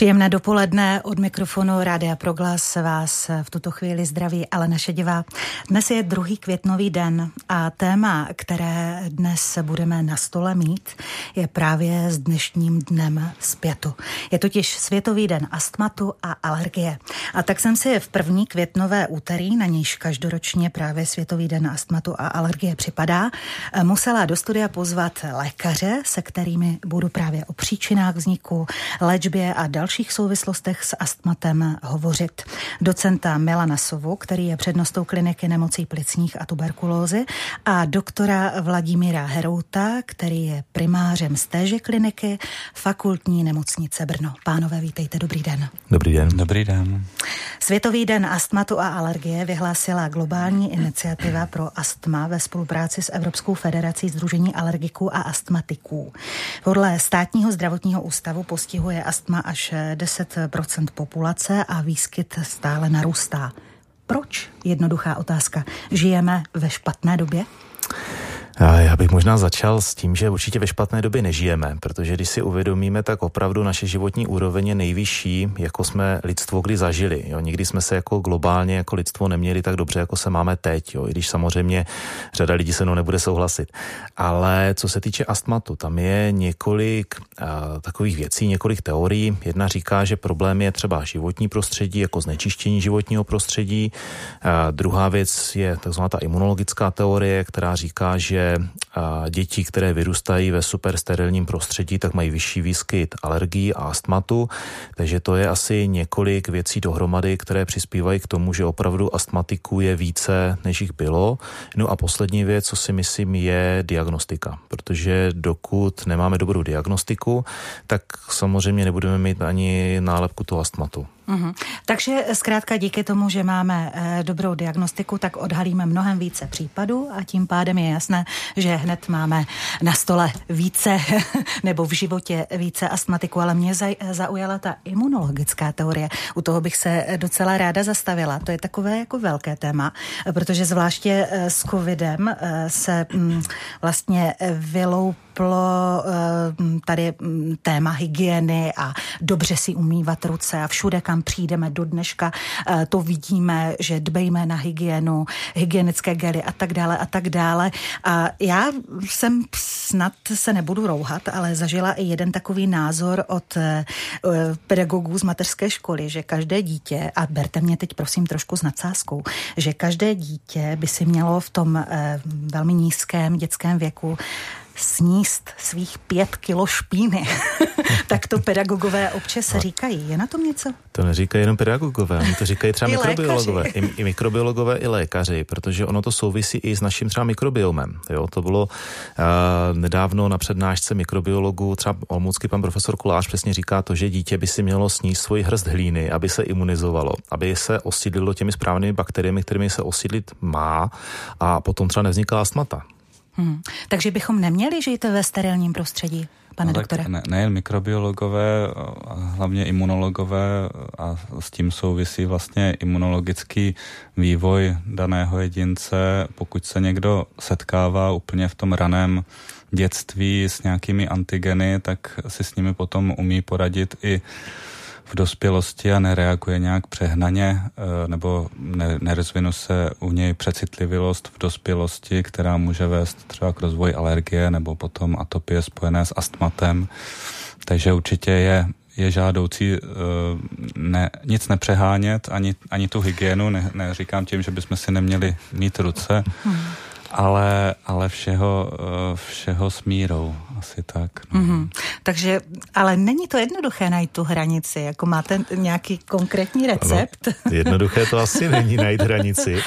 Příjemné dopoledne od mikrofonu Rádia Proglas vás v tuto chvíli zdraví ale naše divá. Dnes je druhý květnový den a téma, které dnes budeme na stole mít, je právě s dnešním dnem zpětu. Je totiž Světový den astmatu a alergie. A tak jsem si v první květnové úterý, na níž každoročně právě Světový den astmatu a alergie připadá, musela do studia pozvat lékaře, se kterými budu právě o příčinách vzniku, léčbě a dalších souvislostech s astmatem hovořit. Docenta Milana Sovu, který je přednostou kliniky nemocí plicních a tuberkulózy a doktora Vladimíra Herouta, který je primářem z téže kliniky fakultní nemocnice Brno. Pánové, vítejte, dobrý den. Dobrý den. Dobrý den. Světový den astmatu a alergie vyhlásila globální iniciativa pro astma ve spolupráci s Evropskou federací Združení alergiků a astmatiků. Podle státního zdravotního ústavu postihuje astma až 10% populace a výskyt stále narůstá. Proč? Jednoduchá otázka. Žijeme ve špatné době? Já bych možná začal s tím, že určitě ve špatné době nežijeme, protože když si uvědomíme, tak opravdu naše životní úroveň je nejvyšší, jako jsme lidstvo kdy zažili. Jo. Nikdy jsme se jako globálně jako lidstvo neměli tak dobře, jako se máme teď, jo. i když samozřejmě řada lidí se mnou nebude souhlasit. Ale co se týče astmatu, tam je několik uh, takových věcí, několik teorií. Jedna říká, že problém je třeba životní prostředí, jako znečištění životního prostředí. Uh, druhá věc je takzvaná ta imunologická teorie, která říká, že děti, které vyrůstají ve supersterilním prostředí, tak mají vyšší výskyt alergií a astmatu, takže to je asi několik věcí dohromady, které přispívají k tomu, že opravdu astmatiků je více, než jich bylo. No a poslední věc, co si myslím, je diagnostika, protože dokud nemáme dobrou diagnostiku, tak samozřejmě nebudeme mít ani nálepku toho astmatu. Mm-hmm. Takže zkrátka díky tomu, že máme e, dobrou diagnostiku, tak odhalíme mnohem více případů a tím pádem je jasné, že hned máme na stole více nebo v životě více astmatiku, ale mě zaj, zaujala ta imunologická teorie. U toho bych se docela ráda zastavila. To je takové jako velké téma, protože zvláště eh, s covidem eh, se mm, vlastně vyloupí vypuklo eh, tady mm, téma hygieny a dobře si umývat ruce a všude, kam přijdeme do dneška, eh, to vidíme, že dbejme na hygienu, hygienické gely a tak dále a tak dále. A já jsem snad se nebudu rouhat, ale zažila i jeden takový názor od eh, pedagogů z mateřské školy, že každé dítě, a berte mě teď prosím trošku s nadsázkou, že každé dítě by si mělo v tom velmi nízkém dětském věku sníst svých pět kilo špíny. tak to pedagogové občas říkají. Je na tom něco? To neříkají jenom pedagogové, oni to říkají třeba I mikrobiologové. I, I mikrobiologové, i lékaři, protože ono to souvisí i s naším třeba mikrobiomem. Jo, to bylo uh, nedávno na přednášce mikrobiologů, třeba olmůcky pan profesor Kuláš přesně říká to, že dítě by si mělo sníst svoji hrst hlíny, aby se imunizovalo, aby se osídlilo těmi správnými bakteriemi, kterými se osídlit má a potom třeba nevzniká astmata. Hmm. Takže bychom neměli žít ve sterilním prostředí, pane no, doktore? Ne, nejen mikrobiologové, hlavně imunologové a s tím souvisí vlastně imunologický vývoj daného jedince. Pokud se někdo setkává úplně v tom raném dětství s nějakými antigeny, tak si s nimi potom umí poradit i v dospělosti a nereaguje nějak přehnaně, eh, nebo ne, nerozvinu se u něj přecitlivilost v dospělosti, která může vést třeba k rozvoji alergie nebo potom atopie spojené s astmatem. Takže určitě je je žádoucí uh, ne, nic nepřehánět, ani, ani tu hygienu, ne, neříkám tím, že bychom si neměli mít ruce, hmm ale, ale všeho, eh, všeho s mírou, asi tak. No. Mm-hmm. Takže, ale není to jednoduché najít tu hranici, jako máte nějaký konkrétní recept? No, jednoduché to asi není najít hranici,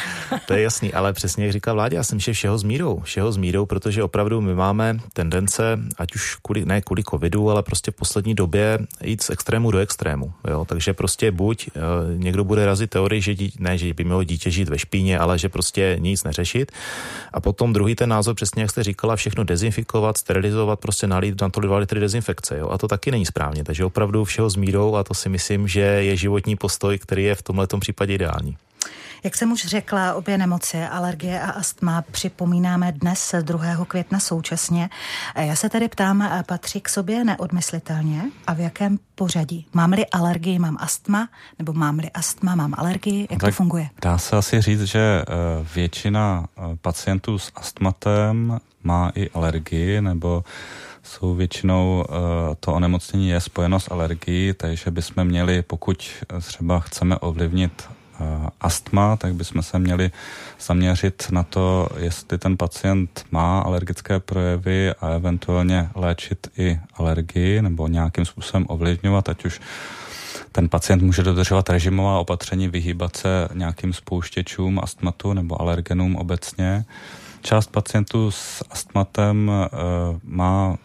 to je jasný, ale přesně jak říká vládě, já jsem že všeho s mírou, všeho s mírou, protože opravdu my máme tendence, ať už kvůli, ne kvůli covidu, ale prostě v poslední době jít z extrému do extrému, jo, takže prostě buď uh, někdo bude razit teorii, že dítě, ne, že by mělo dítě žít ve špíně, ale že prostě nic neřešit, a potom druhý ten názor, přesně jak jste říkala, všechno dezinfikovat, sterilizovat, prostě nalít na to 2 litry dezinfekce. Jo? A to taky není správně. Takže opravdu všeho s mírou a to si myslím, že je životní postoj, který je v tomhle případě ideální. Jak jsem už řekla, obě nemoci, alergie a astma připomínáme dnes 2. května současně. Já se tedy ptám, patří k sobě neodmyslitelně a v jakém pořadí? Mám-li alergii, mám astma, nebo mám-li astma, mám alergii? Jak tak to funguje? Dá se asi říct, že eh, většina eh, pacientů s astmatem má i alergii, nebo jsou většinou, eh, to onemocnění je spojeno s alergií, takže bychom měli, pokud třeba chceme ovlivnit astma, tak bychom se měli zaměřit na to, jestli ten pacient má alergické projevy a eventuálně léčit i alergii nebo nějakým způsobem ovlivňovat, ať už ten pacient může dodržovat režimová opatření, vyhýbat se nějakým spouštěčům astmatu nebo alergenům obecně. Část pacientů s astmatem e, má,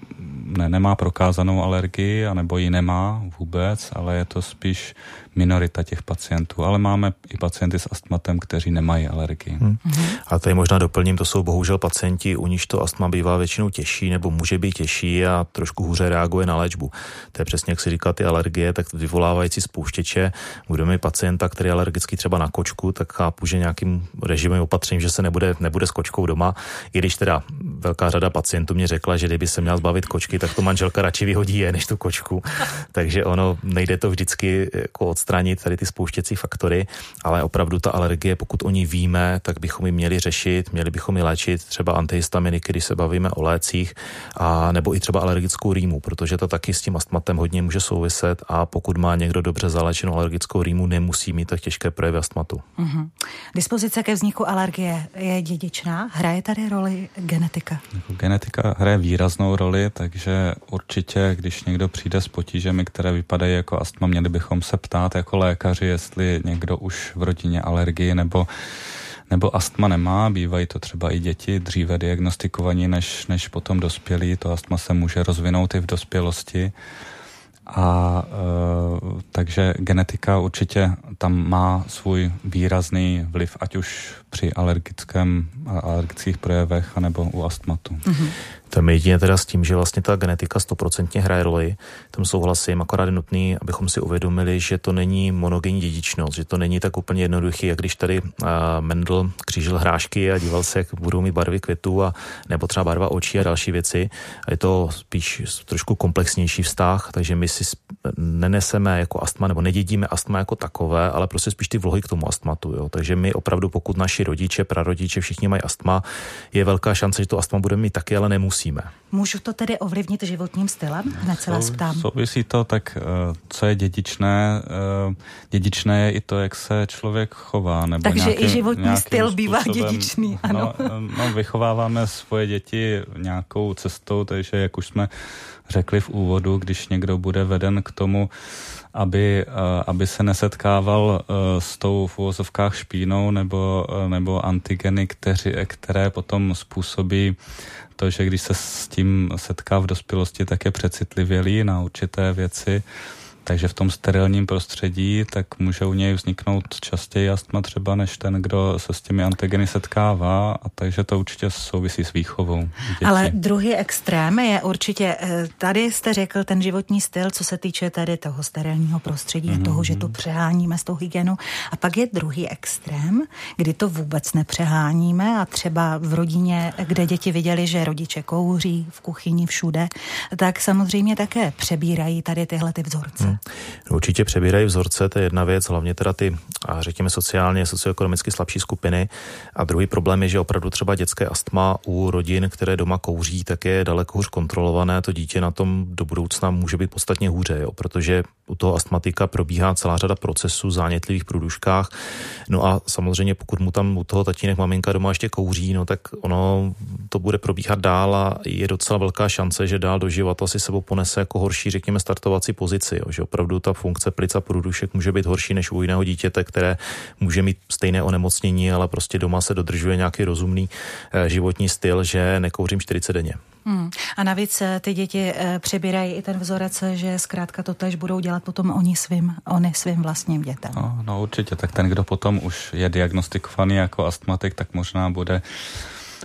ne, nemá prokázanou alergii, anebo ji nemá vůbec, ale je to spíš minorita těch pacientů, ale máme i pacienty s astmatem, kteří nemají alergii. Hmm. A tady možná doplním, to jsou bohužel pacienti, u níž to astma bývá většinou těžší nebo může být těžší a trošku hůře reaguje na léčbu. To je přesně, jak si říká, ty alergie, tak vyvolávající spouštěče. Budeme mít pacienta, který je alergický třeba na kočku, tak chápu, že nějakým režimem opatřením, že se nebude, nebude s kočkou doma. I když teda velká řada pacientů mě řekla, že kdyby se měl zbavit kočky, tak to manželka radši vyhodí je, než tu kočku. Takže ono nejde to vždycky jako tady ty spouštěcí faktory, ale opravdu ta alergie, pokud o ní víme, tak bychom ji měli řešit, měli bychom ji léčit třeba antihistaminiky, když se bavíme o lécích, a nebo i třeba alergickou rýmu, protože to taky s tím astmatem hodně může souviset a pokud má někdo dobře zaléčenou alergickou rýmu, nemusí mít tak těžké projevy astmatu. Mm-hmm. Dispozice ke vzniku alergie je dědičná? Hraje tady roli genetika? Jako genetika hraje výraznou roli, takže určitě, když někdo přijde s potížemi, které vypadají jako astma, měli bychom se ptát jako lékaři, jestli někdo už v rodině alergii nebo nebo astma nemá, bývají to třeba i děti dříve diagnostikovaní než, než potom dospělí, to astma se může rozvinout i v dospělosti. A e, takže genetika určitě tam má svůj výrazný vliv, ať už při alergickém, alergických projevech anebo u astmatu. Mm-hmm. Tam jedině teda s tím, že vlastně ta genetika stoprocentně hraje roli, tam souhlasím, akorát je nutný, abychom si uvědomili, že to není monogenní dědičnost, že to není tak úplně jednoduchý, jak když tady uh, Mendel křížil hrášky a díval se, jak budou mít barvy květů a nebo třeba barva očí a další věci. A je to spíš trošku komplexnější vztah, takže my si neneseme jako astma nebo nedědíme astma jako takové, ale prostě spíš ty vlohy k tomu astmatu. Jo. Takže my opravdu, pokud naši rodiče, prarodiče, všichni mají astma, je velká šance, že to astma budeme mít taky, ale nemusí musíme. Můžu to tedy ovlivnit životním stylem? Hned se vás ptám. Souvisí to, tak eh, co je dědičné? Eh, dědičné je i to, jak se člověk chová. Nebo Takže nějakým, i životní styl bývá způsobem, dědičný, no, ano. No, no, vychováváme svoje děti nějakou cestou, takže jak už jsme řekli v úvodu, když někdo bude veden k tomu, aby, eh, aby se nesetkával s tou v uvozovkách špínou nebo, nebo antigeny, kteři, které potom způsobí to, že když se s tím setká v dospělosti, tak je přecitlivělý na určité věci takže v tom sterilním prostředí tak může u něj vzniknout častěji astma třeba než ten, kdo se s těmi antigeny setkává a takže to určitě souvisí s výchovou. Dětí. Ale druhý extrém je určitě, eh, tady jste řekl ten životní styl, co se týče tady toho sterilního prostředí mm-hmm. a toho, že to mhm. přeháníme s tou hygienou. A pak je druhý extrém, kdy to vůbec nepřeháníme a třeba v rodině, kde děti viděli, že rodiče kouří v kuchyni všude, tak samozřejmě také přebírají tady tyhle ty vzorce. Mm. Určitě přebírají vzorce, to je jedna věc, hlavně teda ty, a řekněme, sociálně, socioekonomicky slabší skupiny. A druhý problém je, že opravdu třeba dětské astma u rodin, které doma kouří, tak je daleko hůř kontrolované. To dítě na tom do budoucna může být podstatně hůře, jo, protože u toho astmatika probíhá celá řada procesů zánětlivých průduškách. No a samozřejmě, pokud mu tam u toho tatínek, maminka doma ještě kouří, no tak ono to bude probíhat dál a je docela velká šance, že dál do života si sebou ponese jako horší, řekněme, startovací pozici, jo, že opravdu ta funkce plic a průdušek může být horší než u jiného dítěte, které může mít stejné onemocnění, ale prostě doma se dodržuje nějaký rozumný eh, životní styl, že nekouřím 40 denně. Hmm. A navíc eh, ty děti e, přebírají i ten vzorec, že zkrátka to tež budou dělat potom oni svým, oni svým vlastním dětem. No, no určitě, tak ten, kdo potom už je diagnostikovaný jako astmatik, tak možná bude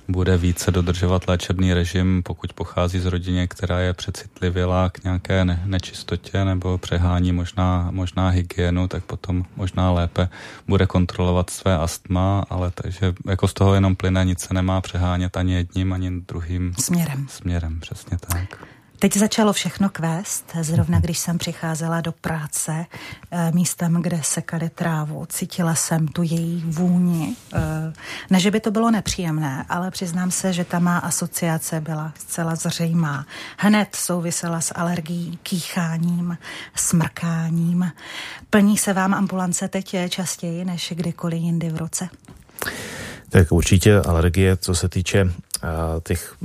bude více dodržovat léčebný režim, pokud pochází z rodině, která je přecitlivěla k nějaké nečistotě nebo přehání možná, možná hygienu, tak potom možná lépe bude kontrolovat své astma, ale takže jako z toho jenom plyne, nic se nemá přehánět ani jedním, ani druhým směrem. Směrem, přesně tak. Teď začalo všechno kvést, zrovna když jsem přicházela do práce eh, místem, kde sekali trávu. Cítila jsem tu její vůni. Eh, ne, že by to bylo nepříjemné, ale přiznám se, že ta má asociace byla zcela zřejmá. Hned souvisela s alergií, kýcháním, smrkáním. Plní se vám ambulance teď častěji než kdykoliv jindy v roce? Tak určitě alergie, co se týče těch,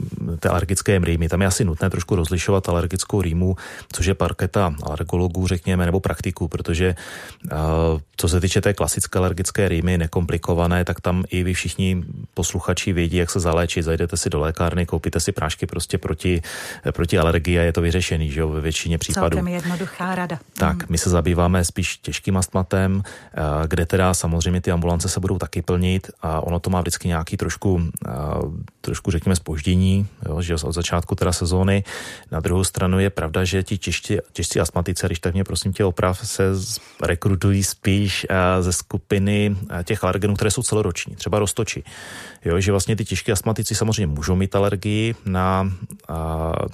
té alergické rýmy. Tam je asi nutné trošku rozlišovat alergickou rýmu, což je parketa alergologů, řekněme, nebo praktiků, protože co se týče té klasické alergické rýmy, nekomplikované, tak tam i vy všichni posluchači vědí, jak se zaléčit. Zajdete si do lékárny, koupíte si prášky prostě proti, proti alergii a je to vyřešený, že jo, ve většině případů. Celkem jednoduchá rada. Tak, mm. my se zabýváme spíš těžkým astmatem, kde teda samozřejmě ty ambulance se budou taky plnit a ono to má vždycky nějaký trošku, trošku řekněme spoždění, jo, že od začátku teda sezóny. Na druhou stranu je pravda, že ti těžcí, těžcí astmatice, když tak mě prosím tě oprav, se rekrutují spíš ze skupiny těch alergenů, které jsou celoroční, třeba roztoči. Jo, že vlastně ty těžké astmatici samozřejmě můžou mít alergii na,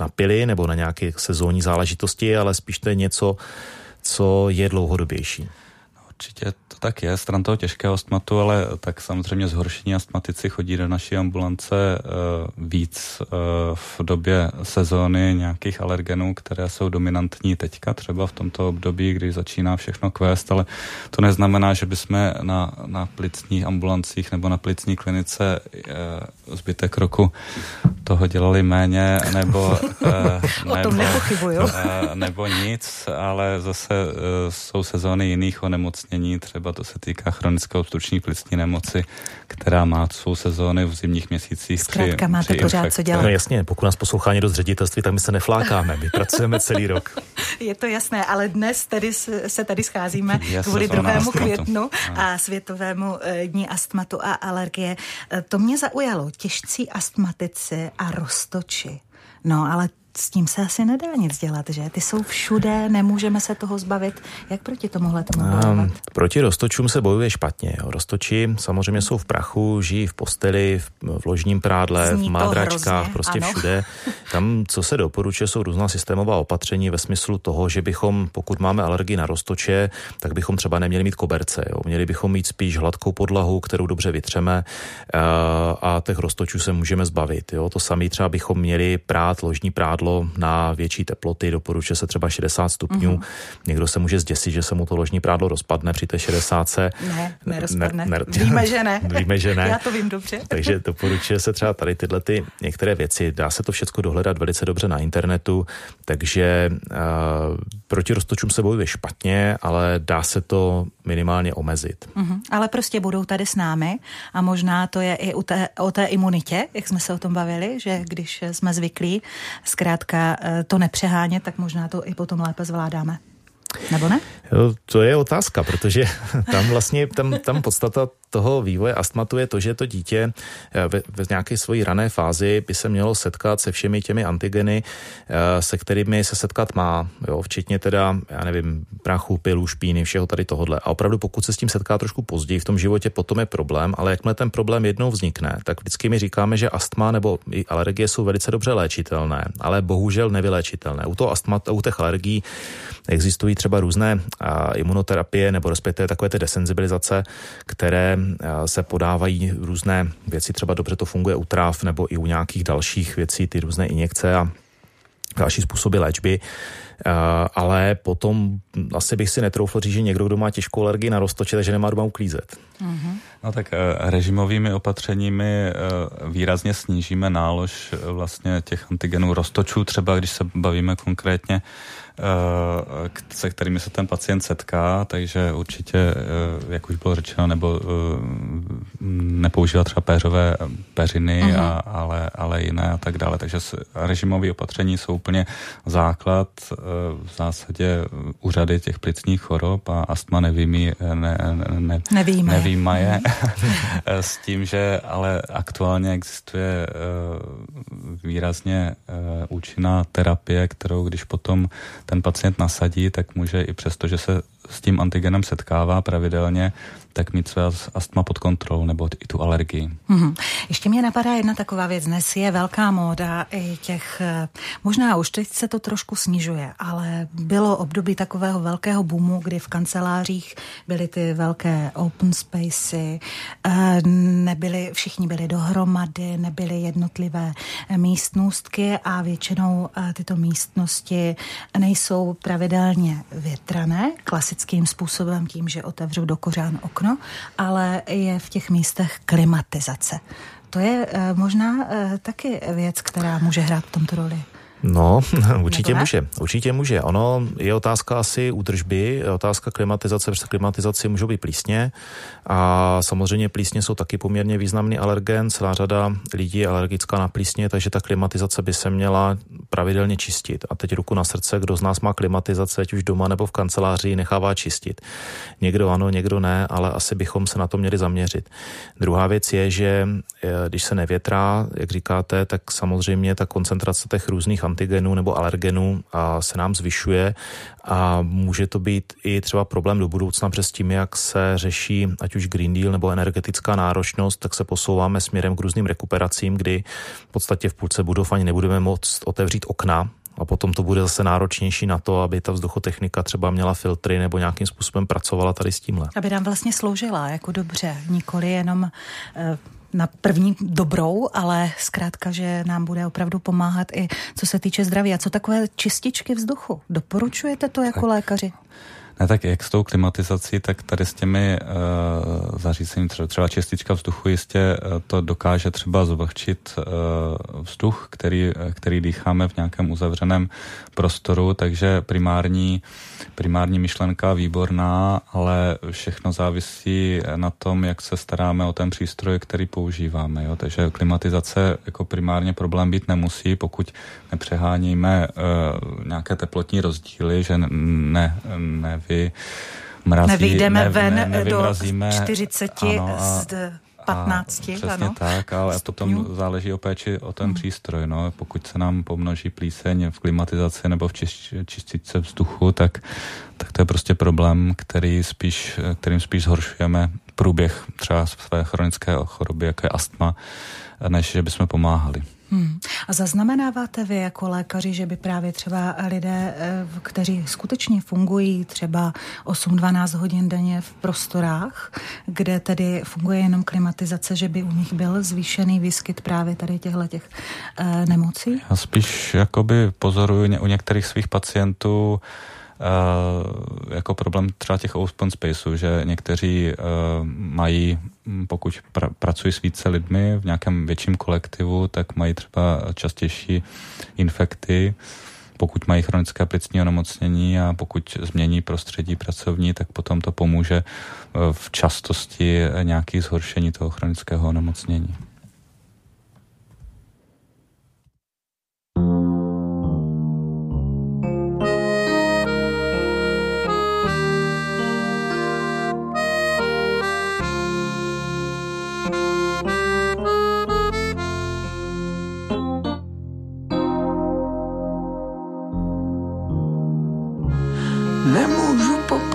na pily nebo na nějaké sezónní záležitosti, ale spíš to je něco, co je dlouhodobější. Určitě to tak je, stran toho těžkého astmatu, ale tak samozřejmě zhoršení astmatici chodí do naší ambulance uh, víc uh, v době sezóny nějakých alergenů, které jsou dominantní teďka, třeba v tomto období, kdy začíná všechno kvést, ale to neznamená, že bychom na, na plicních ambulancích nebo na plicní klinice uh, zbytek roku toho dělali méně, nebo, nebo, uh, nebo nic, ale zase jsou sezóny jiných onemocnění onemocnění, třeba to se týká chronické obstrukční plicní nemoci, která má svou sezóny v zimních měsících. Zkrátka při, máte při pořád infekce. co dělat. No jasně, pokud nás poslouchá někdo z ředitelství, tak my se neflákáme, my pracujeme celý rok. Je to jasné, ale dnes tedy se tady scházíme yes, kvůli druhému květnu a světovému eh, dní astmatu a alergie. Eh, to mě zaujalo, těžcí astmatici a roztoči. No, ale s tím se asi nedá nic dělat, že? Ty jsou všude, nemůžeme se toho zbavit. Jak proti tomuhle tomu bojovat? Um, proti roztočům se bojuje špatně. Jo. Roztoči samozřejmě jsou v prachu, žijí v posteli, v, v ložním prádle, Zní v mádračkách, prostě ano. všude. Tam, co se doporučuje, jsou různá systémová opatření ve smyslu toho, že bychom, pokud máme alergii na roztoče, tak bychom třeba neměli mít koberce. Jo. Měli bychom mít spíš hladkou podlahu, kterou dobře vytřeme uh, a těch roztočů se můžeme zbavit. Jo. To samé třeba bychom měli prát ložní prádlo prádlo na větší teploty, doporučuje se třeba 60 stupňů. Mm-hmm. Někdo se může zděsit, že se mu to ložní prádlo rozpadne při té 60. Ne, nerozpadne. Ne, ne, víme, že ne. Víme, že ne. Já to vím dobře. Takže doporučuje se třeba tady tyhle ty některé věci. Dá se to všechno dohledat velice dobře na internetu, takže uh, proti roztočům se bojuje špatně, ale dá se to minimálně omezit. Mm-hmm. Ale prostě budou tady s námi a možná to je i u té, o té imunitě, jak jsme se o tom bavili, že když jsme zvyklí zkrátka eh, to nepřehánět, tak možná to i potom lépe zvládáme. Nebo ne? Jo, to je otázka, protože tam vlastně tam, tam podstata toho vývoje astmatu je to, že to dítě eh, ve, ve nějaké svojí rané fázi by se mělo setkat se všemi těmi antigeny, eh, se kterými se setkat má, jo, včetně teda, já nevím, prachu, pilu, špíny, všeho tady tohohle. A opravdu pokud se s tím setká trošku později v tom životě, potom je problém, ale jakmile ten problém jednou vznikne, tak vždycky mi říkáme, že astma nebo i alergie jsou velice dobře léčitelné, ale bohužel nevyléčitelné. U toho astma, u těch alergií existují třeba různé imunoterapie nebo respektive takové ty desenzibilizace, které se podávají různé věci, třeba dobře to funguje u tráv nebo i u nějakých dalších věcí, ty různé injekce a další způsoby léčby, ale potom asi bych si netroufl říct, že někdo, kdo má těžkou alergii na roztoče, že nemá doma uklízet. Mm-hmm. No tak eh, režimovými opatřeními eh, výrazně snížíme nálož eh, vlastně těch antigenů roztočů, třeba když se bavíme konkrétně Eh, se kterými se ten pacient setká, takže určitě, eh, jak už bylo řečeno, nebo eh, nepoužívat třeba péřové peřiny, uh-huh. a, ale, ale jiné a tak dále. Takže režimové opatření jsou úplně základ v zásadě úřady těch plicních chorob a astma nevýmí, ne, ne, nevýmaje. nevýmaje s tím, že ale aktuálně existuje výrazně účinná terapie, kterou když potom ten pacient nasadí, tak může i přesto, že se s tím antigenem setkává pravidelně, tak mít své astma pod kontrolou nebo i tu alergii. Mm-hmm. Ještě mě napadá jedna taková věc. Dnes je velká móda i těch, eh, možná už teď se to trošku snižuje, ale bylo období takového velkého boomu, kdy v kancelářích byly ty velké open spacey, eh, nebyly, všichni byli dohromady, nebyly jednotlivé místnostky a většinou eh, tyto místnosti nejsou pravidelně větrané, klasickým způsobem tím, že otevřu do kořán okno ale je v těch místech klimatizace. To je eh, možná eh, taky věc, která může hrát v tomto roli. No, určitě může. Určitě může. Ono je otázka asi údržby, otázka klimatizace, protože klimatizaci můžou být plísně a samozřejmě plísně jsou taky poměrně významný alergen. Celá řada lidí je alergická na plísně, takže ta klimatizace by se měla pravidelně čistit. A teď ruku na srdce, kdo z nás má klimatizace, ať už doma nebo v kanceláři, nechává čistit. Někdo ano, někdo ne, ale asi bychom se na to měli zaměřit. Druhá věc je, že eh, když se nevětrá, jak říkáte, tak samozřejmě ta koncentrace těch různých antigenů nebo alergenů a se nám zvyšuje a může to být i třeba problém do budoucna přes tím, jak se řeší ať už Green Deal nebo energetická náročnost, tak se posouváme směrem k různým rekuperacím, kdy v podstatě v půlce budov ani nebudeme moct otevřít okna, a potom to bude zase náročnější na to, aby ta vzduchotechnika třeba měla filtry nebo nějakým způsobem pracovala tady s tímhle. Aby nám vlastně sloužila jako dobře, nikoli jenom eh, na první dobrou, ale zkrátka, že nám bude opravdu pomáhat i co se týče zdraví. A co takové čističky vzduchu? Doporučujete to jako tak. lékaři? Ne, tak jak s tou klimatizací, tak tady s těmi uh, zařízením, třeba, třeba čistička vzduchu, jistě uh, to dokáže třeba zvlhčit uh, vzduch, který, který dýcháme v nějakém uzavřeném prostoru, takže primární, primární myšlenka výborná, ale všechno závisí na tom, jak se staráme o ten přístroj, který používáme. Jo? Takže klimatizace jako primárně problém být nemusí, pokud nepřeháníme uh, nějaké teplotní rozdíly, že ne, ne vy mrazí, Nevyjdeme ne, ven ne, do 40 ano, a, z 15. A přesně ano, tak, ale stupňů. potom záleží o péči o ten hmm. přístroj. No. Pokud se nám pomnoží plíseň v klimatizaci nebo v čiš, čističce vzduchu, tak, tak to je prostě problém, který spíš, kterým spíš zhoršujeme průběh třeba své chronické choroby, jako je astma, než že bychom pomáhali. Hmm. A zaznamenáváte vy jako lékaři, že by právě třeba lidé, eh, kteří skutečně fungují třeba 8-12 hodin denně v prostorách, kde tedy funguje jenom klimatizace, že by u nich byl zvýšený výskyt právě tady těchto těch eh, nemocí? Já spíš jakoby pozoruju u některých svých pacientů jako problém třeba těch open spaceů, že někteří uh, mají, pokud pra, pracují s více lidmi v nějakém větším kolektivu, tak mají třeba častější infekty, pokud mají chronické plicní onemocnění a pokud změní prostředí pracovní, tak potom to pomůže uh, v častosti nějakých zhoršení toho chronického onemocnění.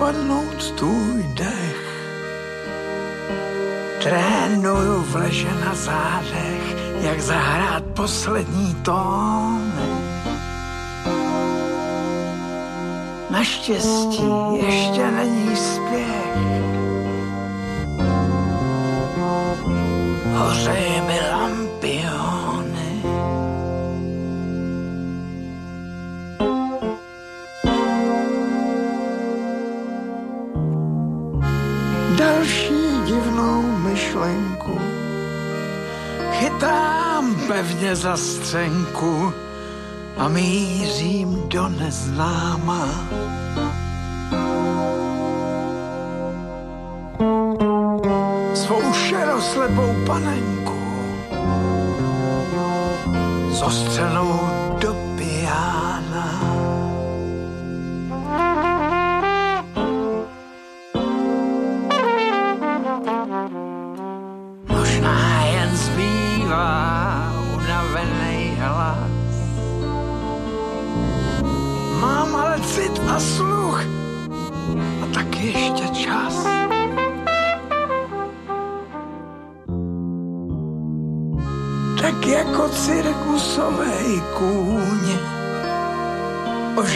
Napadnout tvůj dech. Trénuju v leže na zádech, jak zahrát poslední tón. Naštěstí ještě není spěch. Hořeje mi Chytám pevně za střenku a mířím do neznáma. Svou šeroslepou panenku zostřenou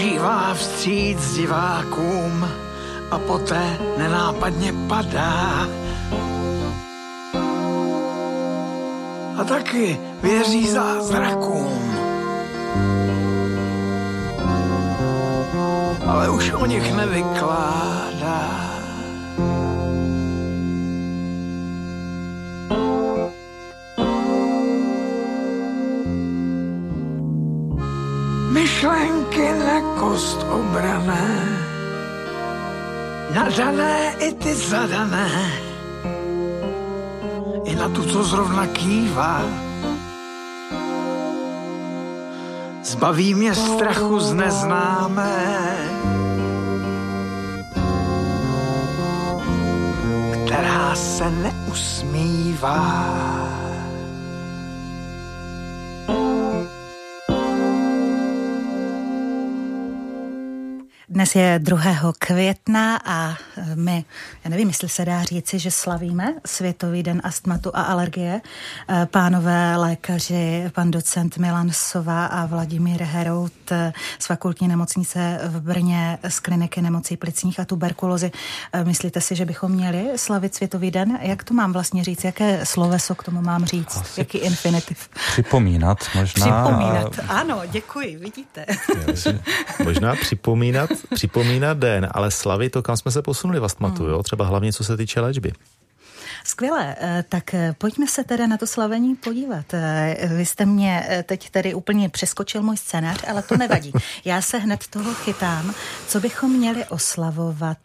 Ožívá vstříc divákům a poté nenápadně padá. A taky věří zázrakům. Ale už o nich nevykládá. Myšlenky na kost obrané, nadané i ty zadané, i na tu, co zrovna kývá. Zbaví mě strachu z neznámé, která se neusmívá. Dnes je 2. května a my, já nevím, jestli se dá říci, že slavíme Světový den astmatu a alergie. Pánové lékaři, pan docent Milan Sova a Vladimír Herout z fakultní nemocnice v Brně z kliniky nemocí plicních a tuberkulózy. Myslíte si, že bychom měli slavit Světový den? Jak to mám vlastně říct? Jaké sloveso k tomu mám říct? Asi Jaký infinitiv? Připomínat možná. Připomínat, ano, děkuji, vidíte. možná připomínat připomínat den, ale slavy to, kam jsme se posunuli v astmatu, hmm. jo? třeba hlavně co se týče léčby. Skvěle, eh, tak eh, pojďme se teda na to slavení podívat. Eh, vy jste mě teď tedy úplně přeskočil můj scénář, ale to nevadí. Já se hned toho chytám, co bychom měli oslavovat.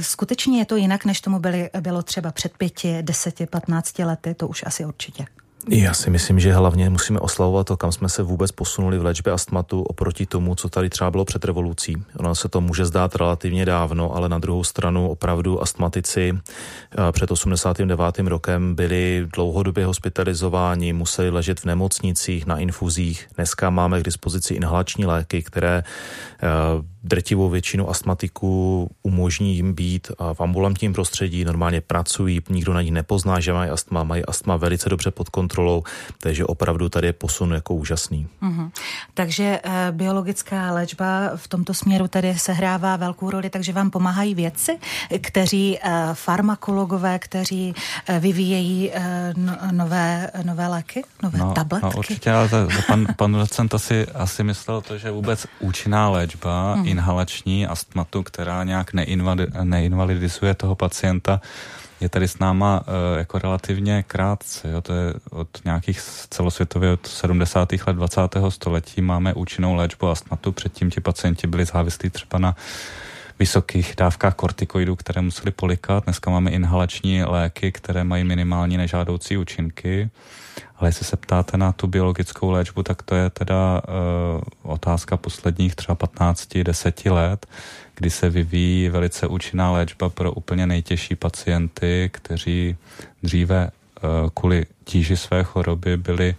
Skutečně je to jinak, než tomu byly, bylo třeba před pěti, deseti, patnácti lety, to už asi určitě. Já si myslím, že hlavně musíme oslavovat to, kam jsme se vůbec posunuli v léčbě astmatu oproti tomu, co tady třeba bylo před revolucí. Ono se to může zdát relativně dávno, ale na druhou stranu opravdu astmatici eh, před 89. rokem byli dlouhodobě hospitalizováni, museli ležet v nemocnicích, na infuzích. Dneska máme k dispozici inhalační léky, které eh, drtivou většinu astmatiků umožní jim být v ambulantním prostředí, normálně pracují, nikdo na nich nepozná, že mají astma, mají astma velice dobře pod kontrolou, takže opravdu tady je posun jako úžasný. Mm-hmm. Takže e, biologická léčba v tomto směru tady sehrává velkou roli, takže vám pomáhají vědci, kteří e, farmakologové, kteří e, vyvíjejí e, no, nové, nové léky, nové no, tabletky. No určitě, ale to, pan, pan docent asi, asi myslel to, že vůbec účinná léčba mm inhalační astmatu, která nějak neinvalidizuje toho pacienta, je tady s náma uh, jako relativně krátce. Jo? To je od nějakých celosvětově od 70. let 20. století máme účinnou léčbu astmatu. Předtím ti pacienti byli závislí třeba na vysokých dávkách kortikoidů, které museli polikat. Dneska máme inhalační léky, které mají minimální nežádoucí účinky. Ale jestli se ptáte na tu biologickou léčbu, tak to je teda uh, otázka posledních třeba 15-10 let, kdy se vyvíjí velice účinná léčba pro úplně nejtěžší pacienty, kteří dříve uh, kvůli tíži své choroby byli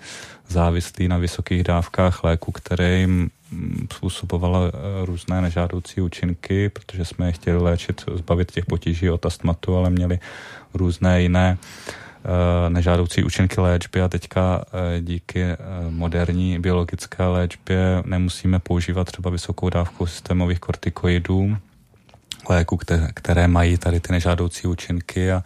závislí na vysokých dávkách léku, které jim mm, způsobovala eh, různé nežádoucí účinky, protože jsme je chtěli léčit, zbavit těch potíží od astmatu, ale měli různé jiné uh, Eh, nežádoucí účinky léčby a teďka eh, díky eh, moderní biologické léčbě nemusíme používat třeba vysokou dávku systémových kortikoidů, léku, které mají tady ty nežádoucí účinky a,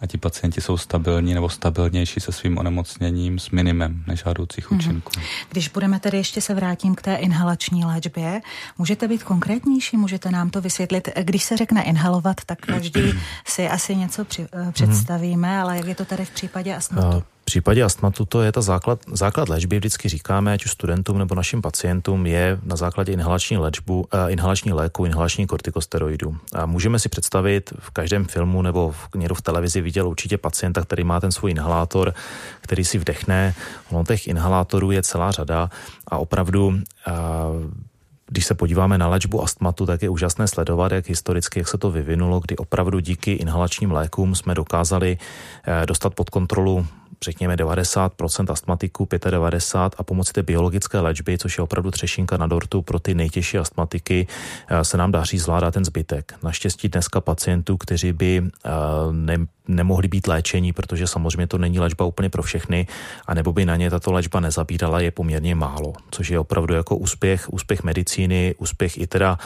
a ti pacienti jsou stabilní nebo stabilnější se svým onemocněním s minimem nežádoucích mm-hmm. účinků. Když budeme tedy ještě se vrátím k té inhalační léčbě, můžete být konkrétnější, můžete nám to vysvětlit. Když se řekne inhalovat, tak každý si asi něco při, mhm. představíme, ale jak je to tady v případě astmatu? Případě astmatu to je ta základ, základ léčby, vždycky říkáme, ať už studentům nebo našim pacientům, je na základě inhalační léčbu, uh, inhalační léku, inhalační kortikosteroidu. A můžeme si představit, v každém filmu nebo v, někdo v televizi viděl určitě pacienta, který má ten svůj inhalátor, který si vdechne. Ono těch inhalátorů je celá řada a opravdu uh, když se podíváme na léčbu astmatu, tak je úžasné sledovat, jak historicky, jak se to vyvinulo, kdy opravdu díky inhalačním lékům jsme dokázali dostat pod kontrolu řekněme 90% astmatiků, 95% a pomocí té biologické léčby, což je opravdu třešinka na dortu pro ty nejtěžší astmatiky, se nám daří zvládat ten zbytek. Naštěstí dneska pacientů, kteří by ne, nemohli být léčení, protože samozřejmě to není léčba úplně pro všechny, a nebo by na ně tato léčba nezabírala, je poměrně málo, což je opravdu jako úspěch, úspěch medicíny, úspěch i teda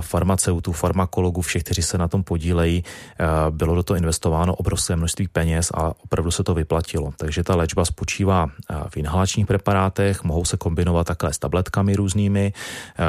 farmaceutů, farmakologů, všech, kteří se na tom podílejí. Bylo do toho investováno obrovské množství peněz a opravdu se to vyplatilo. Takže ta léčba spočívá v inhalačních preparátech, mohou se kombinovat takhle s tabletkami různými.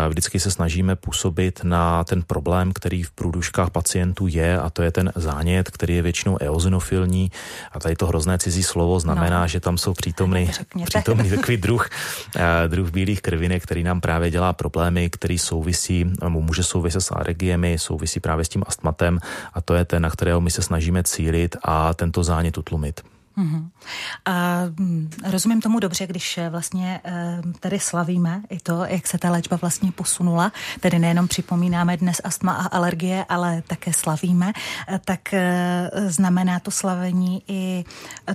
Vždycky se snažíme působit na ten problém, který v průduškách pacientů je, a to je ten zánět, který je většinou většinou eozinofilní a tady to hrozné cizí slovo znamená, no. že tam jsou přítomný, přítomný takový druh, eh, druh bílých krvinek, který nám právě dělá problémy, který souvisí, může souviset s alergiemi, souvisí právě s tím astmatem a to je ten, na kterého my se snažíme cílit a tento zánět utlumit. Mm-hmm. A mm, rozumím tomu dobře, když eh, vlastně eh, tady slavíme i to, jak se ta léčba vlastně posunula, tedy nejenom připomínáme dnes astma a alergie, ale také slavíme, eh, tak znamená to slavení i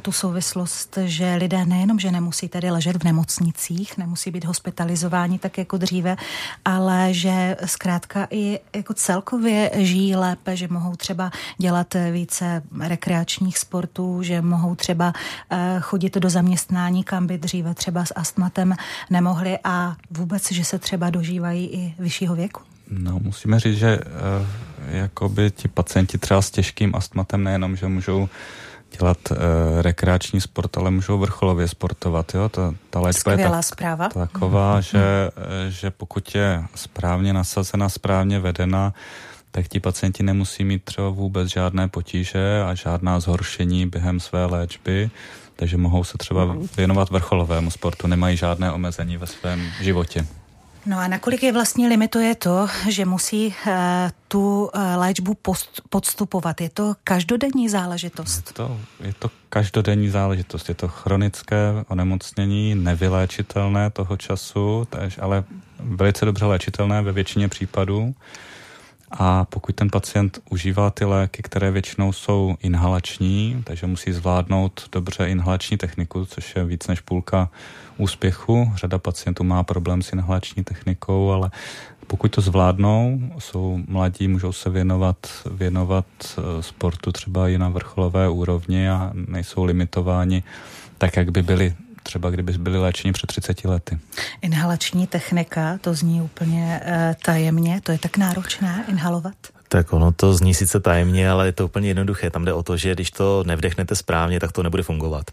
tu souvislost, že lidé nejenom, že nemusí tady ležet v nemocnicích, nemusí být hospitalizováni tak jako dříve, ale že zkrátka i jako celkově žijí lépe, že mohou třeba dělat více rekreačních sportů, že mohou třeba třeba eh, chodit do zaměstnání, kam by dříve třeba s astmatem nemohli a vůbec, že se třeba dožívají i vyššího věku? No, musíme říct, že uh, jakoby ti pacienti třeba s těžkým astmatem nejenom, že můžou dělat uh, rekreační sport, ale můžou vrcholově sportovat. Jo? Ta, ta léčba je tak, zpráva. taková, mm. že, že pokud je správně nasazena, správně vedena, tak ti pacienti nemusí mít třeba vůbec žádné potíže a žádná zhoršení během své léčby, takže mohou se třeba věnovat vrcholovému sportu, nemají žádné omezení ve svém životě. No a nakolik je vlastně limituje to, že musí uh, tu uh, léčbu post, podstupovat? Je to každodenní záležitost? Je to, je to každodenní záležitost. Je to chronické onemocnění, nevyléčitelné toho času, tež, ale velice dobře léčitelné ve většině případů. A pokud ten pacient užívá ty léky, které většinou jsou inhalační, takže musí zvládnout dobře inhalační techniku, což je víc než půlka úspěchu. Řada pacientů má problém s inhalační technikou, ale pokud to zvládnou, jsou mladí, můžou se věnovat, věnovat eh, sportu třeba i na vrcholové úrovni a nejsou limitováni tak, jak by byli třeba kdyby byli léčeni před 30 lety. Inhalační technika, to zní úplně uh, tajemně, to je tak náročné inhalovat? Tak ono to zní sice tajemně, ale je to úplně jednoduché. Tam jde o to, že když to nevdechnete správně, tak to nebude fungovat.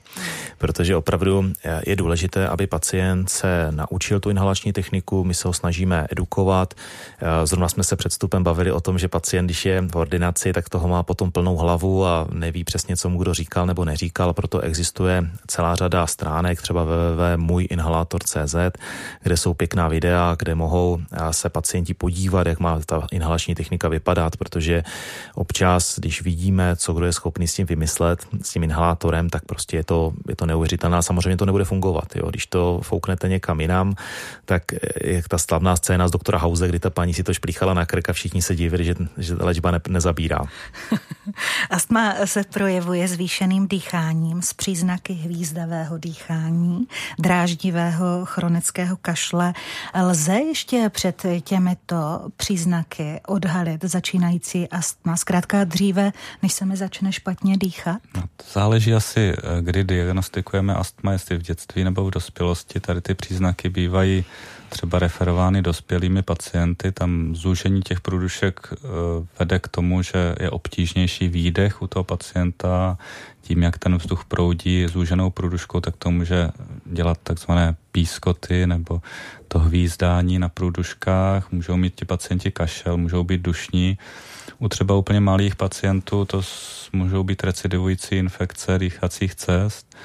Protože opravdu eh, je důležité, aby pacient se naučil tu inhalační techniku, my se ho snažíme edukovat. Eh, zrovna jsme se před vstupem bavili o tom, že pacient, když je v ordinaci, tak toho má potom plnou hlavu a neví přesně, co mu kdo říkal nebo neříkal, proto existuje celá řada stránek, třeba www.můjinhalator.cz, kde jsou pěkná videa, kde mohou eh, se pacienti podívat, jak má ta inhalační technika vypadat dělat, protože občas, když vidíme, co kdo je schopný s tím vymyslet, s tím inhalátorem, tak prostě je to, je to neuvěřitelné samozřejmě to nebude fungovat. Jo. Když to fouknete někam jinam, tak je ta slavná scéna z doktora Hause, kdy ta paní si to šplíchala na krk a všichni se divili, že, že ta léčba ne, nezabírá. Astma se projevuje zvýšeným dýcháním s příznaky hvízdavého dýchání, dráždivého chronického kašle. Lze ještě před těmito příznaky odhalit začínající začínající astma, zkrátka dříve, než se mi začne špatně dýchat? No, záleží asi, eh, kdy diagnostikujeme astma, jestli v dětství nebo v dospělosti. Tady ty příznaky bývají třeba referovány dospělými pacienty, tam zúžení těch průdušek eh, vede k tomu, že je obtížnější výdech u toho pacienta, tím, jak ten vzduch proudí zúženou průduškou, tak to může dělat takzvané pískoty nebo to hvízdání na průduškách, můžou mít ti pacienti kašel, můžou být dušní. U třeba úplně malých pacientů to můžou být recidivující infekce dýchacích cest,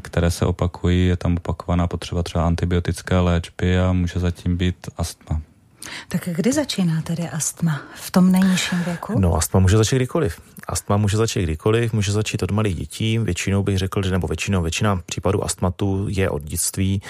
které se opakují, je tam opakovaná potřeba třeba antibiotické léčby a může zatím být astma. Tak kdy začíná tedy astma? V tom nejnižším věku? No, astma může začít kdykoliv. Astma může začít kdykoliv, může začít od malých dětí. Většinou bych řekl, že nebo většinou většina případů astmatu je od dětství.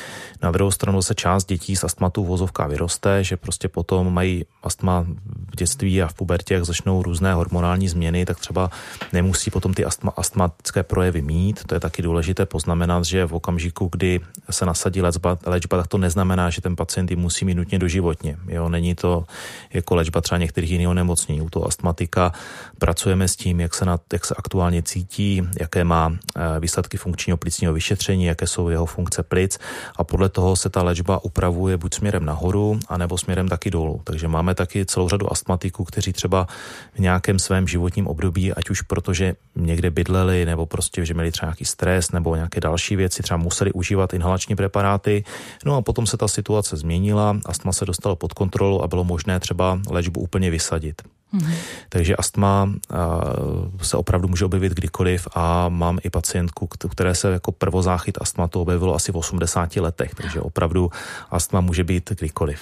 Na druhou stranu se část dětí z astmatu vozovka vyroste, že prostě potom mají astma v dětství a v pubertě, jak začnou různé hormonální změny, tak třeba nemusí potom ty astma, astmatické projevy mít. To je taky důležité poznamenat, že v okamžiku, kdy se nasadí léčba, léčba tak to neznamená, že ten pacient ji musí mít nutně doživotně. Jo, není to jako léčba třeba některých jiných onemocnění. U toho astmatika pracujeme s tím, jak se, na, jak se aktuálně cítí, jaké má eh, výsledky funkčního plicního vyšetření, jaké jsou jeho funkce plic a podle toho se ta léčba upravuje buď směrem nahoru, anebo směrem taky dolů. Takže máme taky celou řadu astmatiků, kteří třeba v nějakém svém životním období, ať už protože někde bydleli, nebo prostě, že měli třeba nějaký stres nebo nějaké další věci, třeba museli užívat inhalační preparáty. No a potom se ta situace změnila, astma se dostalo pod kontrolu a bylo možné třeba léčbu úplně vysadit. Mm-hmm. Takže astma se opravdu může objevit kdykoliv a mám i pacientku, které se jako prvozáchyt astmatu objevilo asi v 80 letech, takže opravdu astma může být kdykoliv.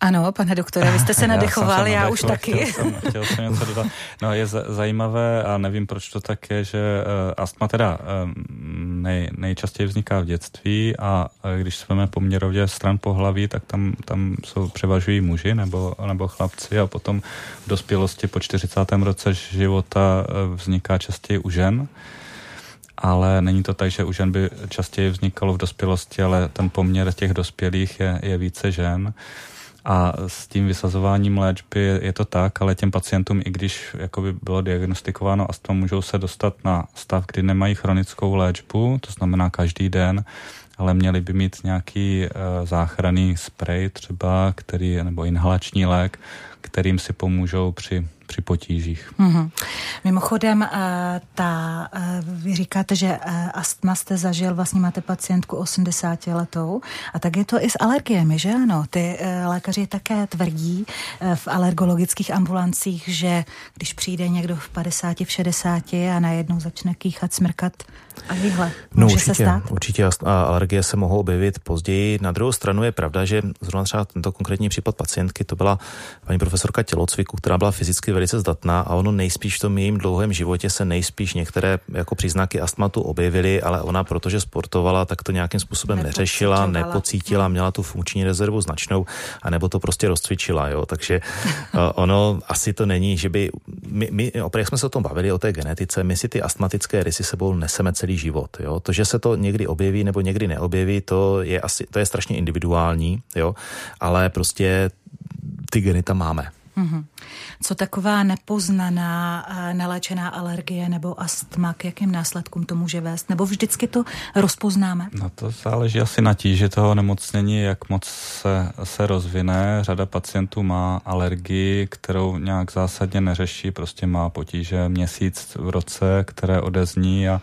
Ano, pane doktore, vy jste se nadechoval, já, já už taky. Chtěl jsem, chtěl jsem něco dodat. No je zajímavé a nevím, proč to tak je, že uh, astma teda um, nej, nejčastěji vzniká v dětství a uh, když jsme poměrově stran pohlaví, tak tam, tam jsou převažují muži nebo, nebo chlapci a potom v dospělosti po 40. roce života uh, vzniká častěji u žen ale není to tak, že u žen by častěji vznikalo v dospělosti, ale ten poměr těch dospělých je, je více žen. A s tím vysazováním léčby je to tak, ale těm pacientům, i když jakoby bylo diagnostikováno astma, můžou se dostat na stav, kdy nemají chronickou léčbu, to znamená každý den, ale měli by mít nějaký uh, záchranný sprej třeba, který, nebo inhalační lék, kterým si pomůžou při při potížích. Mm-hmm. Mimochodem, eh, ta, eh, vy říkáte, že eh, astma jste zažil, vlastně máte pacientku 80 letou a tak je to i s alergiemi, že ano? Ty lékaři také tvrdí v alergologických ambulancích, že když přijde někdo v 50, v 60 a najednou začne kýchat, smrkat a výhle, no, určitě, se stát? Určitě a alergie se mohou objevit později. Na druhou stranu je pravda, že zrovna třeba tento konkrétní případ pacientky, to byla paní profesorka tělocviku, která byla fyzicky velice zdatná a ono nejspíš v tom jejím dlouhém životě se nejspíš některé jako příznaky astmatu objevily, ale ona, protože sportovala, tak to nějakým způsobem neřešila, nepocítila, měla tu funkční rezervu značnou, anebo to prostě rozcvičila, jo. Takže uh, ono asi to není, že by, my, my jak jsme se o tom bavili, o té genetice, my si ty astmatické rysy sebou neseme celý život, jo. To, že se to někdy objeví nebo někdy neobjeví, to je asi, to je strašně individuální, jo, ale prostě ty geny tam máme. Mm-hmm. Co taková nepoznaná, eh, neléčená alergie nebo astma, k jakým následkům to může vést? Nebo vždycky to rozpoznáme? No to záleží asi na tíži toho nemocnění, jak moc se, se rozvine. Řada pacientů má alergii, kterou nějak zásadně neřeší, prostě má potíže měsíc v roce, které odezní a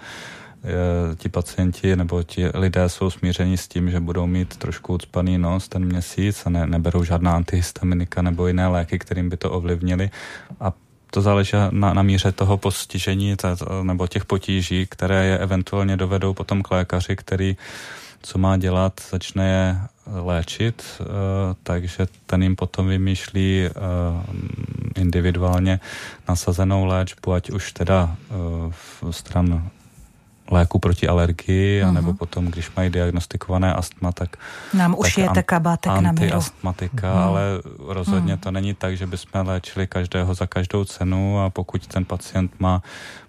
ti pacienti nebo ti lidé jsou smířeni s tím, že budou mít trošku ucpaný nos ten měsíc a ne, neberou žádná antihistaminika nebo jiné léky, kterým by to ovlivnili. A to záleží na, na míře toho postižení nebo těch potíží, které je eventuálně dovedou potom k lékaři, který co má dělat, začne je léčit, uh, takže ten jim potom vymýšlí individuálně nasazenou léčbu, ať už teda stran léku proti alergii, uh-huh. anebo potom, když mají diagnostikované astma, tak... Nám tak ušijete kabátek na míru. Antiastmatika, uh-huh. ale rozhodně uh-huh. to není tak, že bychom léčili každého za každou cenu a pokud ten pacient má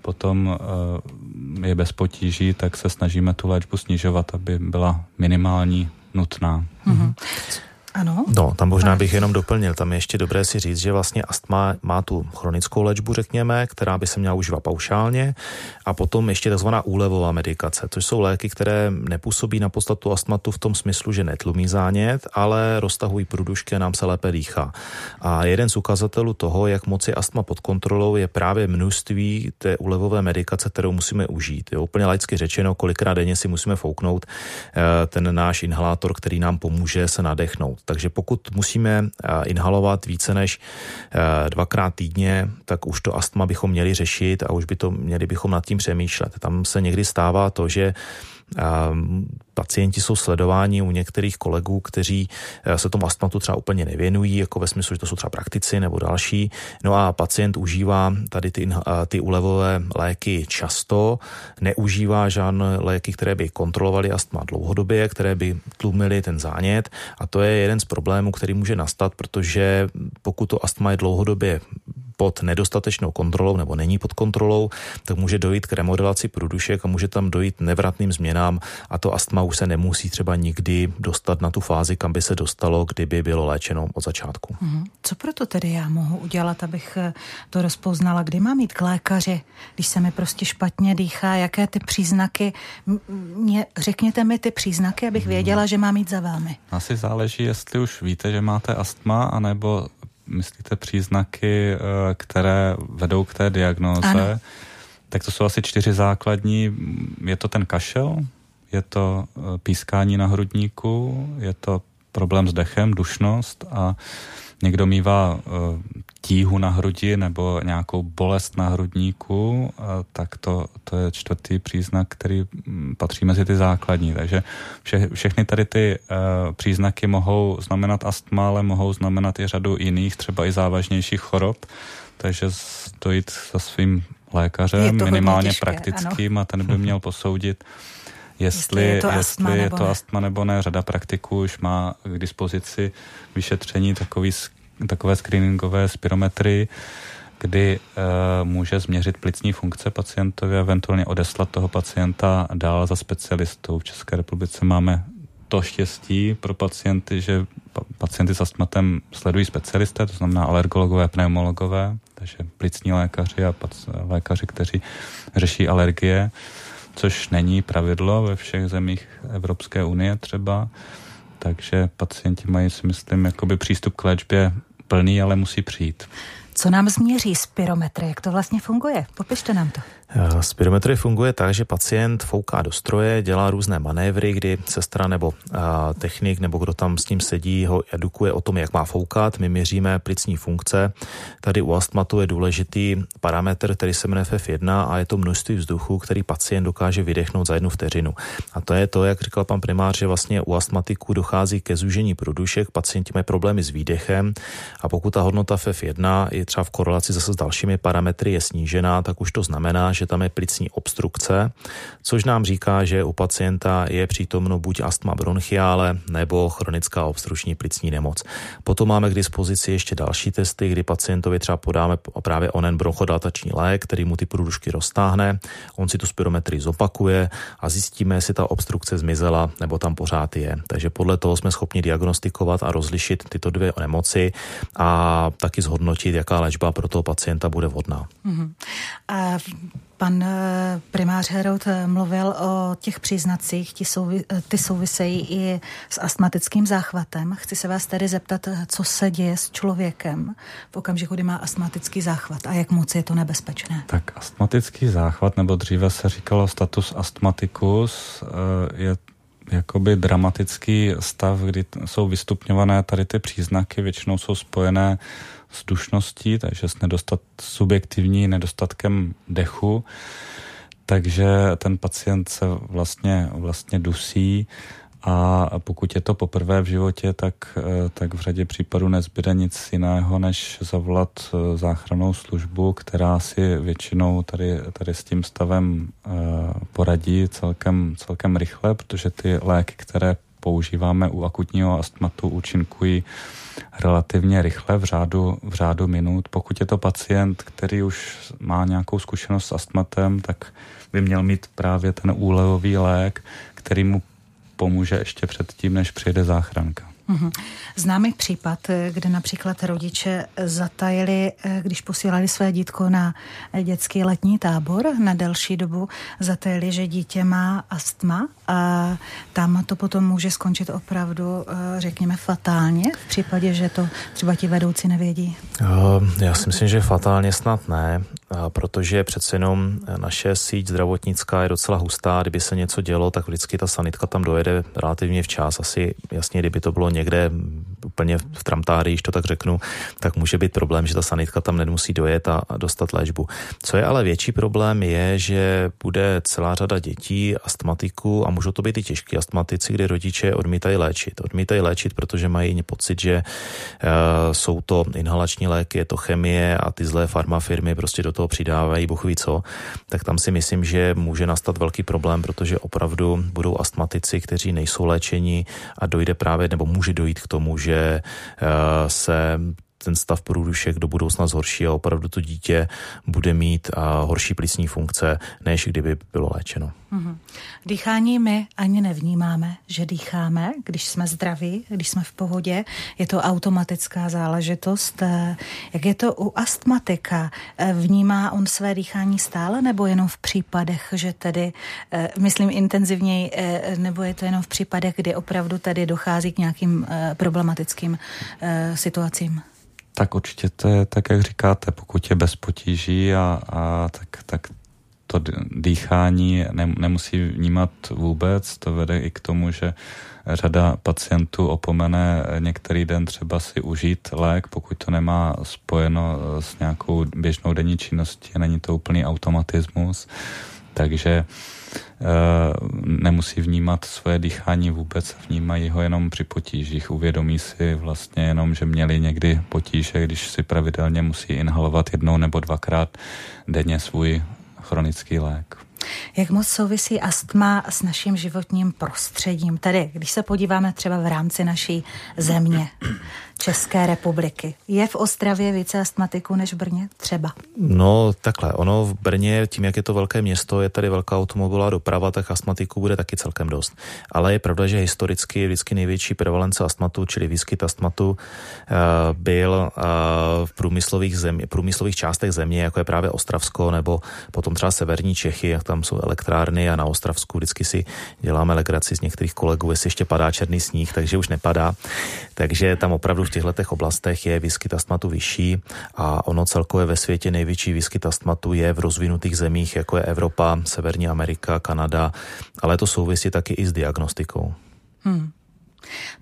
potom uh, je bez potíží, tak se snažíme tu léčbu snižovat, aby byla minimální nutná. Uh-huh. Ano. No, tam možná bych jenom doplnil, tam je ještě dobré si říct, že vlastně astma má tu chronickou léčbu, řekněme, která by se měla užívat paušálně a potom ještě takzvaná úlevová medikace, což jsou léky, které nepůsobí na podstatu astmatu v tom smyslu, že netlumí zánět, ale roztahují průdušky a nám se lépe dýchá. A jeden z ukazatelů toho, jak moc je astma pod kontrolou, je právě množství té úlevové medikace, kterou musíme užít. Jo, úplně laicky řečeno, kolikrát denně si musíme fouknout eh, ten náš inhalátor, který nám pomůže se nadechnout. Takže pokud musíme eh, inhalovat více než eh, dvakrát týdně, tak už to astma bychom měli řešit a už by to měli bychom nad tím přemýšlet. Tam se někdy stává to, že Pacienti jsou sledováni u některých kolegů, kteří eh, se tomu astmatu třeba úplně nevěnují, jako ve smyslu, že to jsou třeba praktici nebo další. No a pacient užívá tady ty, eh, ty ulevové léky často, neužívá žádné léky, které by kontrolovaly astma dlouhodobě, které by tlumily ten zánět a to je jeden z problémů, který může nastat, protože pokud to astma je dlouhodobě pod nedostatečnou kontrolou nebo není pod kontrolou, tak může dojít k remodelaci průdušek a může tam dojít nevratným změnám a to astma už se nemusí třeba nikdy dostat na tu fázi, kam by se dostalo, kdyby bylo léčeno od začátku. Mhm. Co proto tedy já mohu udělat, abych eh, to rozpoznala? Kdy mám jít k lékaři, když se mi prostě špatně dýchá? Jaké ty příznaky? Mě, řekněte mi ty příznaky, abych mhm. věděla, že mám jít za vámi. Asi záleží, jestli už víte, že máte astma, anebo myslíte příznaky, eh, které vedou k té diagnoze, ano. tak to jsou asi čtyři základní. Je to ten kašel, je to eh, pískání na hrudníku, je to problém s dechem, dušnost a někdo mývá eh, tíhu na hrudi nebo nějakou bolest na hrudníku, tak to, to je čtvrtý příznak, který mm, patří mezi ty základní. Takže vše, všechny tady ty uh, příznaky mohou znamenat astma, ale mohou znamenat i řadu jiných, třeba i závažnějších chorob. Takže dojít za svým lékařem, minimálně těžké, praktickým, ano. a ten by měl posoudit, jestli, jestli je to, jestli astma, je nebo to astma nebo ne. Řada praktiků už má k dispozici vyšetření takový takové screeningové spirometry, kdy e, může změřit plicní funkce pacientovi a eventuálně odeslat toho pacienta dál za specialistou. V České republice máme to štěstí pro pacienty, že pacienty s astmatem sledují specialisté, to znamená alergologové, pneumologové, takže plicní lékaři a lékaři, kteří řeší alergie, což není pravidlo ve všech zemích Evropské unie třeba. Takže pacienti mají, si myslím, jakoby přístup k léčbě plný, ale musí přijít. Co nám změří spirometry? Jak to vlastně funguje? Popište nám to. Eh, spirometry funguje tak, že pacient fouká do stroje, dělá různé manévry, kdy sestra nebo a, technik nebo kdo tam s ním sedí ho edukuje o tom, jak má foukat. My měříme plicní funkce. Tady u astmatu je důležitý parametr, který se jmenuje FF1 a je to množství vzduchu, který pacient dokáže vydechnout za jednu vteřinu. A to je to, jak říkal pan primář, že vlastně u astmatiků dochází ke zúžení průdušek, pacienti mají problémy s výdechem a pokud ta hodnota FF1 je třeba v korelaci zase s dalšími parametry je snížená, tak už to znamená, že tam je plicní obstrukce, což nám říká, že u pacienta je přítomno buď astma bronchiále nebo chronická obstrukční plicní nemoc. Potom máme k dispozici ještě další testy, kdy pacientovi třeba podáme právě onen bronchodilatační lék, který mu ty průdušky roztáhne, on si tu spirometrii zopakuje a zjistíme, jestli ta obstrukce zmizela nebo tam pořád je. Takže podle toho jsme schopni diagnostikovat a rozlišit tyto dvě nemoci a taky zhodnotit, jaká léčba pro toho pacienta bude vhodná. Mm-hmm. A Pan eh, primář Herout eh, mluvil o těch příznacích, ty, souvi, eh, ty souvisejí i s astmatickým záchvatem. Chci se vás tedy zeptat, co se děje s člověkem v okamžiku, kdy má astmatický záchvat a jak moc je to nebezpečné? Tak astmatický záchvat, nebo dříve se říkalo status astmaticus, je jakoby dramatický stav, kdy jsou vystupňované tady ty příznaky, většinou jsou spojené s dušností, takže s nedostat, subjektivní nedostatkem dechu, takže ten pacient se vlastně, vlastně dusí a pokud je to poprvé v životě, tak, tak v řadě případů nezbyde nic jiného, než zavolat eh, záchranou službu, která si většinou tady, tady s tím stavem eh, poradí celkem, celkem rychle, protože ty léky, které používáme u akutního astmatu, účinkují relativně rychle, v řádu, v řádu minut. Pokud je to pacient, který už má nějakou zkušenost s astmatem, tak by měl mít právě ten úlevový lék, který mu pomůže ještě předtím, než přijde záchranka. Mm-hmm. Známý případ, kde například rodiče zatajili, eh, když posílali své dítko na dětský letní tábor na delší dobu, zatajili, že dítě má astma a tam to potom může skončit opravdu, eh, řekněme, fatálně v případě, že to třeba ti vedoucí nevědí. Eh, já si myslím, že fatálně snad ne, protože přece jenom naše síť zdravotnická je docela hustá. Kdyby se něco dělo, tak vždycky ta sanitka tam dojede relativně včas. Asi jasně, kdyby to bylo někde úplně v tramtári, když to tak řeknu, tak může být problém, že ta sanitka tam nemusí dojet a, a dostat léčbu. Co je ale větší problém je, že bude celá řada dětí, astmatiků a můžou to být i těžký astmatici, kdy rodiče odmítají léčit. Odmítají léčit, protože mají pocit, že uh, jsou to inhalační léky, je to chemie a ty zlé farmafirmy prostě do toho přidávají, boh ví co, tak tam si myslím, že může nastat velký problém, protože opravdu budou astmatici, kteří nejsou léčení a dojde právě, nebo může dojít k tomu, že uh, se ten stav průdušek do budoucna zhorší a opravdu to dítě bude mít a horší plicní funkce, než kdyby bylo léčeno. Mm-hmm. Dýchání my ani nevnímáme, že dýcháme, když jsme zdraví, když jsme v pohodě. Je to automatická záležitost. Eh, jak je to u astmatika? Eh, vnímá on své dýchání stále nebo jenom v případech, že tedy, eh, myslím intenzivněji, nebo je to jenom v případech, kdy opravdu tady dochází k nějakým problematickým situacím? Tak určitě to je tak, jak říkáte, pokud je bez potíží a, a tak, tak to dýchání ne, nemusí vnímat vůbec. To vede i k tomu, že řada pacientů opomene některý den třeba si užít lék, pokud to nemá spojeno s nějakou běžnou denní činností, není to úplný automatismus. Takže Eh, nemusí vnímat svoje dýchání vůbec, vnímají ho jenom při potížích. Uvědomí si vlastně jenom, že měli někdy potíže, když si pravidelně musí inhalovat jednou nebo dvakrát denně svůj chronický lék. Jak moc souvisí astma s naším životním prostředím? Tedy, když se podíváme třeba v rámci naší země, České republiky. Je v Ostravě více astmatiků než v Brně? Třeba. No takhle, ono v Brně, tím jak je to velké město, je tady velká automobilová doprava, tak astmatiků bude taky celkem dost. Ale je pravda, že historicky je vždycky největší prevalence astmatu, čili výskyt astmatu, eh, byl eh, v průmyslových, země, průmyslových částech země, jako je právě Ostravsko nebo potom třeba severní Čechy, jak tam jsou elektrárny a na Ostravsku vždycky si děláme legraci z některých kolegů, jestli ještě padá černý sníh, takže už nepadá. Takže tam opravdu v těchto oblastech je výskyt astmatu vyšší a ono celkově ve světě největší výskyt astmatu je v rozvinutých zemích, jako je Evropa, Severní Amerika, Kanada, ale to souvisí taky i s diagnostikou. Hmm.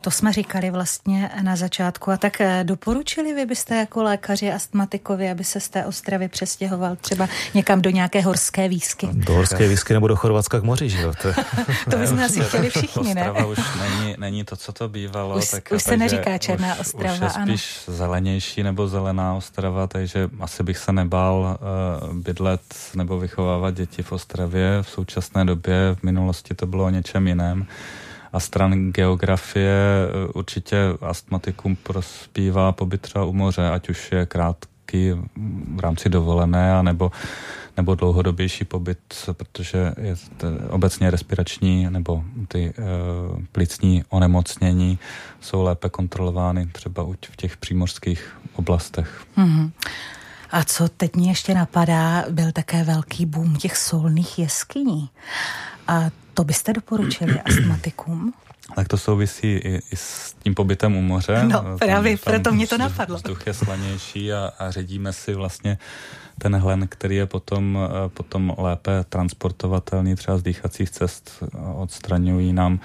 To jsme říkali vlastně na začátku. A tak eh, doporučili vy byste jako lékaři astmatikovi, aby se z té Ostravy přestěhoval třeba někam do nějaké horské výsky? Do horské výsky nebo do Chorvatska k moři, že jo? To, to bychom asi chtěli všichni, ne? Ostrava už není, není to, co to bývalo. Už, tak, už se neříká Černá už, Ostrava, už je spíš ano. zelenější nebo zelená Ostrava, takže asi bych se nebál uh, bydlet nebo vychovávat děti v Ostravě. V současné době, v minulosti to bylo o něčem jiném a stran geografie eh, určitě astmatikum prospívá pobyt třeba u moře, ať už je krátký v rámci dovolené, nebo nebo dlouhodobější pobyt, protože je obecně respirační nebo ty e, plicní onemocnění jsou lépe kontrolovány třeba v těch přímořských oblastech. Mm-hmm. A co teď mě ještě napadá, byl také velký boom těch solných jeskyní. A to byste doporučili astmatikům? Tak to souvisí i, i s tím pobytem u moře. No právě, tam, proto mě to napadlo. Vzduch je slanější a, a ředíme si vlastně ten hlen, který je potom, eh, potom lépe transportovatelný třeba z dýchacích cest, odstraňují nám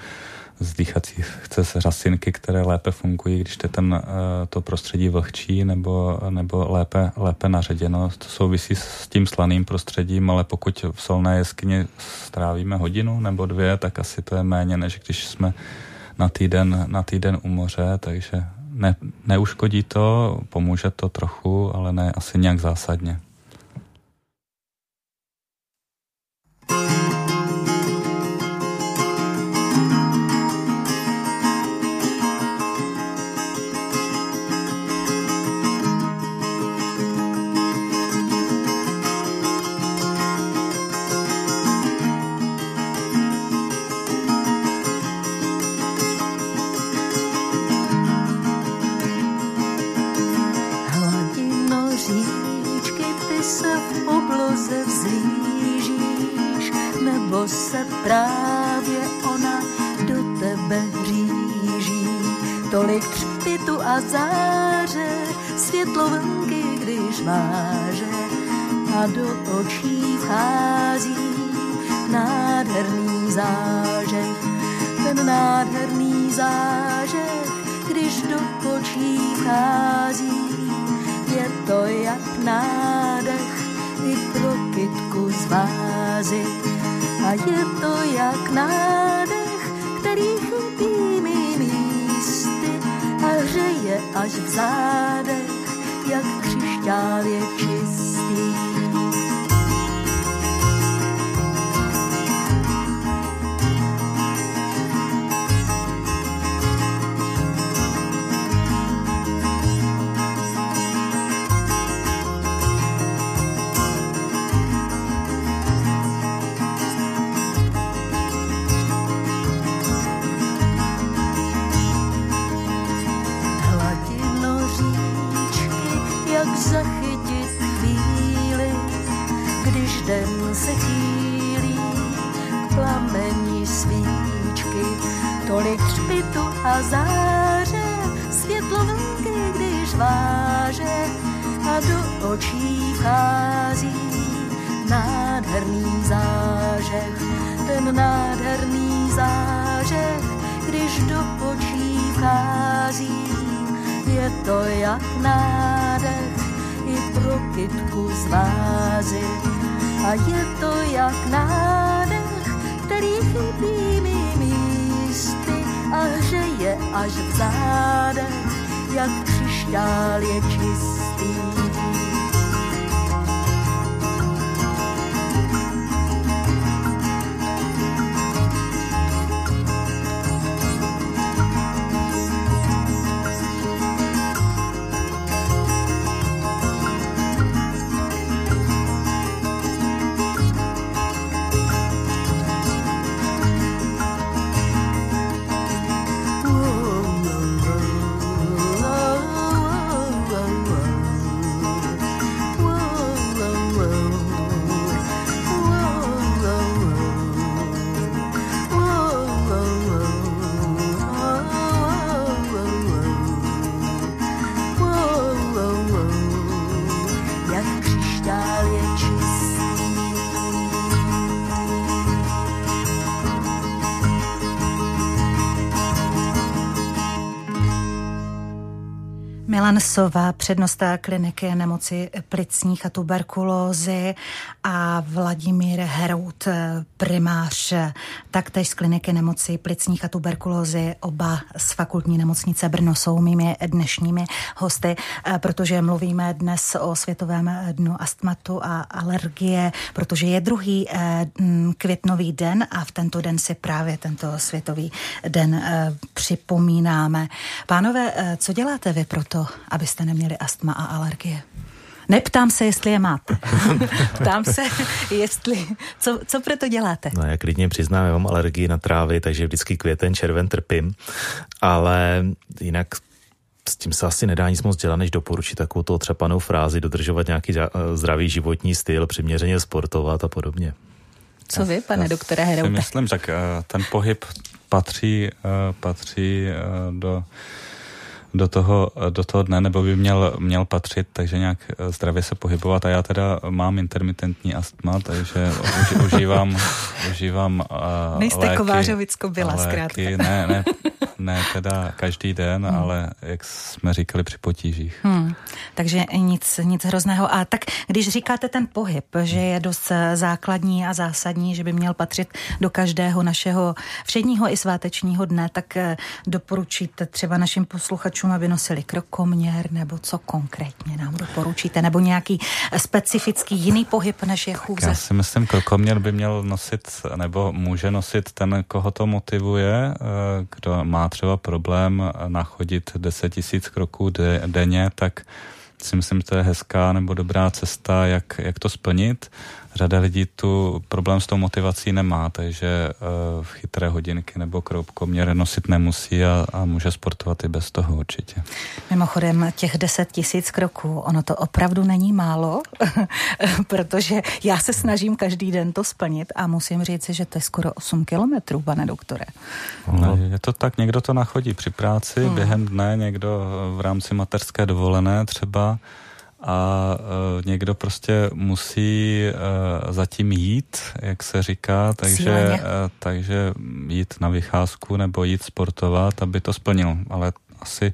z dýchacích cest řasinky, které lépe fungují, když je ten, eh, to prostředí vlhčí nebo, nebo lépe, lépe naředěno. To souvisí s tím slaným prostředím, ale pokud v solné jeskyni strávíme hodinu nebo dvě, tak asi to je méně, než když jsme na týden, na týden u moře, takže ne, neuškodí to, pomůže to trochu, ale ne asi nějak zásadně. A záře, světlo vlnky, když váže a do očí vchází nádherný zážeh. Ten nádherný zážeh, kdy když do očí vchází. Je to jak nádech i pro kytku z vázy. A je to jak nádech, až v zádech, jak křišťál a záře, světlo vlky, když váže a do očí vchází nádherný zážeh, ten nádherný zážeh, když do očí vchází, je to jak nádech pro kytku z vázy. A je to jak nádech, který chybí mi a hřeje až v zádech, jak křišťál je čistý. Sova, přednosta kliniky nemoci plicních a tuberkulózy a Vladimír Herout, primář taktéž z kliniky nemoci plicních a tuberkulózy, oba z fakultní nemocnice Brno jsou mými dnešními hosty, protože mluvíme dnes o Světovém dnu astmatu a alergie, protože je druhý eh, květnový den a v tento den si právě tento Světový den eh, připomínáme. Pánové, eh, co děláte vy proto, abyste neměli astma a alergie? Neptám se, jestli je máte. Ptám se, jestli... Co, co pro to děláte? No, já klidně přiznám, já mám alergii na trávy, takže vždycky květen, červen trpím, ale jinak s tím se asi nedá nic moc dělat, než doporučit takovou to otřepanou frázi, dodržovat nějaký zdravý životní styl, přiměřeně sportovat a podobně. Co vy, pane doktore Herouta? myslím, tak eh, ten pohyb patří, eh, patří eh, do do toho, do toho dne, nebo by měl, měl patřit, takže nějak eh, zdravě se pohybovat. A já teda mám intermitentní astma, takže už, užívám, užívám uh, Nejste léky, kovářovicko byla léky, zkrátka. Ne, ne, ne teda každý den, hmm. ale jak jsme říkali při potížích. Hmm. Takže nic, nic hrozného. A tak když říkáte ten pohyb, že je dost eh, základní a zásadní, že by měl patřit do každého našeho všedního i svátečního dne, tak doporučíte třeba našim posluchačům aby nosili krokoměr, nebo co konkrétně nám doporučíte, nebo nějaký specifický jiný pohyb než je chůze? Já si myslím, krokoměr by měl nosit, nebo může nosit ten, koho to motivuje, eh, kdo má třeba problém nachodit 10 tisíc kroků denně, tak si myslím, že to je hezká nebo dobrá cesta, jak, jak to splnit řada lidí tu problém s tou motivací nemá, takže uh, chytré hodinky nebo kroupkoměr nosit nemusí a, a může sportovat i bez toho určitě. Mimochodem těch 10 tisíc kroků, ono to opravdu není málo, protože já se snažím každý den to splnit a musím říct, že to je skoro 8 kilometrů, pane doktore. No, je to tak, někdo to nachodí při práci, hmm. během dne, někdo v rámci mateřské dovolené třeba a uh, někdo prostě musí uh, zatím jít, jak se říká, takže, uh, takže jít na vycházku nebo jít sportovat, aby to splnil. Ale asi,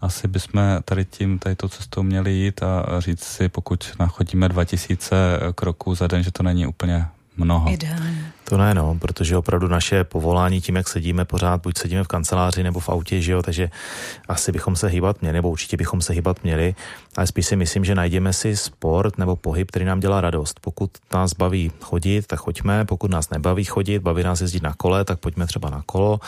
asi bychom tady tím, tady tou cestou měli jít a říct si, pokud nachodíme 2000 kroků za den, že to není úplně mnoho. Ideálně. To ne, no, protože opravdu naše povolání tím, jak sedíme pořád, buď sedíme v kanceláři nebo v autě, že jo, takže asi bychom se hýbat měli, nebo určitě bychom se hýbat měli, ale spíš si myslím, že najdeme si sport nebo pohyb, který nám dělá radost. Pokud nás baví chodit, tak choďme, pokud nás nebaví chodit, baví nás jezdit na kole, tak pojďme třeba na kolo,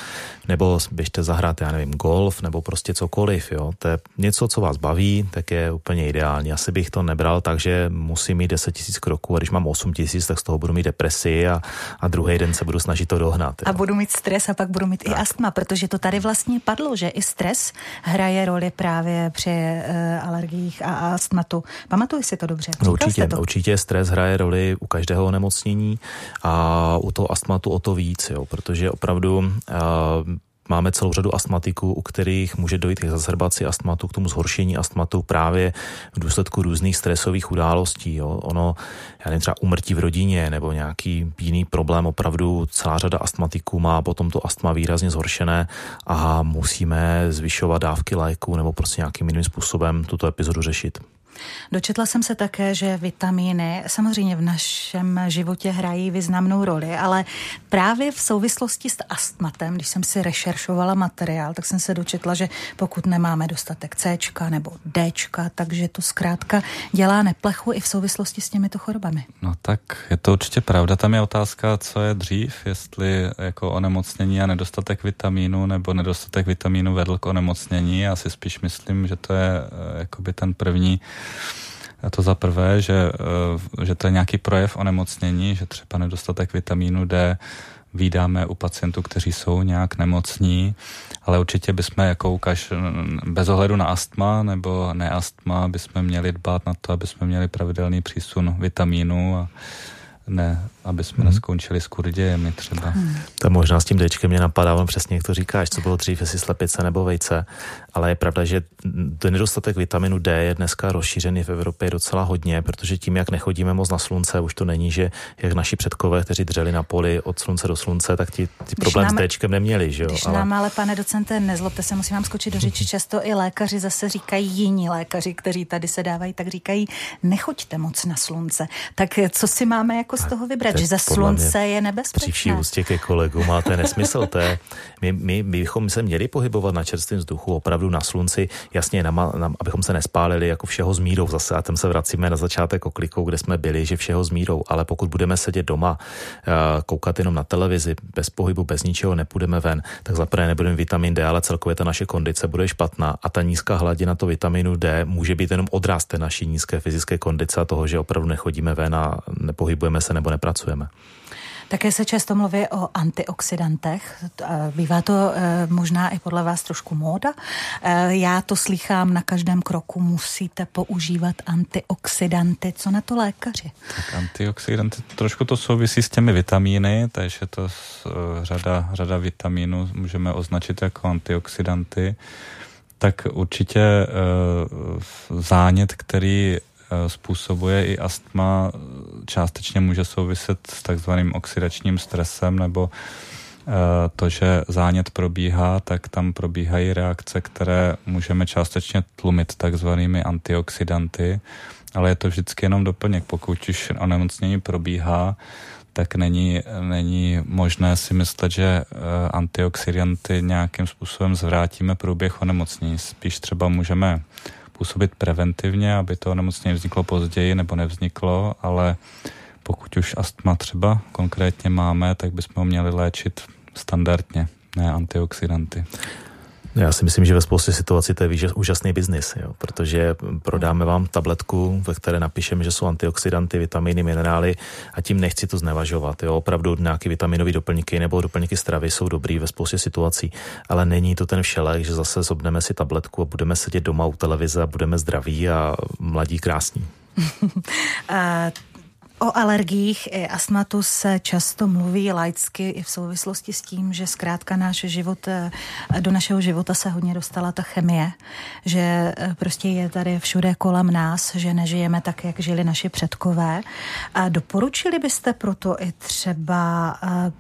nebo běžte zahrát, já nevím, golf, nebo prostě cokoliv, jo. To je něco, co vás baví, tak je úplně ideální. Asi bych to nebral tak, že musím mít 10 000 kroků a když mám 8 000, tak z toho budu mít depresi a, a druhý den se budu snažit to dohnat. Jo. A budu mít stres a pak budu mít tak. i astma, protože to tady vlastně padlo, že i stres hraje roli právě při uh, alergiích a astmatu. Pamatuji si to dobře? No, určitě, to? určitě stres hraje roli u každého onemocnění a u toho astmatu o to víc, jo, protože opravdu uh, Máme celou řadu astmatiků, u kterých může dojít k exacerbaci astmatu, k tomu zhoršení astmatu právě v důsledku různých stresových událostí. Jo. Ono, já nevím, třeba umrtí v rodině nebo nějaký jiný problém, opravdu celá řada astmatiků má potom to astma výrazně zhoršené a musíme zvyšovat dávky léku nebo prostě nějakým jiným způsobem tuto epizodu řešit. Dočetla jsem se také, že vitamíny samozřejmě v našem životě hrají významnou roli, ale právě v souvislosti s astmatem, když jsem si rešeršovala materiál, tak jsem se dočetla, že pokud nemáme dostatek C nebo D, takže to zkrátka dělá neplechu i v souvislosti s těmito chorobami. No tak je to určitě pravda. Tam je otázka, co je dřív, jestli jako onemocnění a nedostatek vitamínu nebo nedostatek vitamínu vedl k onemocnění. Já si spíš myslím, že to je eh, jakoby ten první a to za prvé, že, eh, že to je nějaký projev onemocnění, že třeba nedostatek vitamínu D výdáme u pacientů, kteří jsou nějak nemocní, ale určitě bychom jako ukaž, bez ohledu na astma nebo neastma, bychom měli dbát na to, aby jsme měli pravidelný přísun vitamínu a ne, aby jsme hmm. neskončili s kurdějemi třeba. Hmm. To možná s tím Dčkem mě napadá, on přesně jak to říkáš, co bylo dřív, jestli slepice nebo vejce, ale je pravda, že ten nedostatek vitaminu D je dneska rozšířený v Evropě docela hodně, protože tím, jak nechodíme moc na slunce, už to není, že jak naši předkové, kteří dřeli na poli od slunce do slunce, tak ti, ti problém nám, s Dčkem neměli. Že jo? Když ale... nám ale, pane docente, nezlobte se, musím vám skočit do řeči, často i lékaři zase říkají, jiní lékaři, kteří tady se dávají, tak říkají, nechoďte moc na slunce. Tak co si máme jako z toho vybrat? Že za slunce je nebezpečné. Při vší ústě ke kolegu máte nesmysl. To je, my, my, my, bychom se měli pohybovat na čerstvém vzduchu, opravdu na slunci, jasně, na, na, abychom se nespálili jako všeho s mírou zase. A tam se vracíme na začátek oklikou, kde jsme byli, že všeho s mírou. Ale pokud budeme sedět doma, koukat jenom na televizi, bez pohybu, bez ničeho, nepůjdeme ven, tak zaprvé nebudeme vitamin D, ale celkově ta naše kondice bude špatná. A ta nízká hladina to vitaminu D může být jenom odraz té naší nízké fyzické kondice a toho, že opravdu nechodíme ven a nepohybujeme se nebo nepracujeme pracujeme. Také se často mluví o antioxidantech. Bývá to e, možná i podle vás trošku móda. E, já to slychám na každém kroku. Musíte používat antioxidanty. Co na to lékaři? Tak antioxidanty, trošku to souvisí s těmi vitamíny, takže to z, e, řada, řada vitamínů můžeme označit jako antioxidanty. Tak určitě zánět, který Eh, způsobuje i astma, částečně může souviset s takzvaným oxidačním stresem nebo eh, to, že zánět probíhá, tak tam probíhají reakce, které můžeme částečně tlumit takzvanými antioxidanty, ale je to vždycky jenom doplněk. Pokud už onemocnění probíhá, tak není, není možné si myslet, že eh, antioxidanty nějakým způsobem zvrátíme průběh onemocnění. Spíš třeba můžeme působit preventivně, aby to onemocnění vzniklo později nebo nevzniklo, ale pokud už astma třeba konkrétně máme, tak bychom ho měli léčit standardně, ne antioxidanty. Já si myslím, že ve spoustě situací to je úžasný biznis, jo, protože prodáme vám tabletku, ve které napíšeme, že jsou antioxidanty, vitamíny, minerály a tím nechci to znevažovat. Jo. Opravdu nějaké vitaminové doplňky nebo doplňky stravy jsou dobrý ve spoustě situací, ale není to ten všelek, že zase zobneme si tabletku a budeme sedět doma u televize a budeme zdraví a mladí krásní. O alergiích i astmatu se často mluví laicky i v souvislosti s tím, že zkrátka náš život, eh, do našeho života se hodně dostala ta chemie, že eh, prostě je tady všude kolem nás, že nežijeme tak, jak žili naši předkové. A doporučili byste proto i třeba, eh,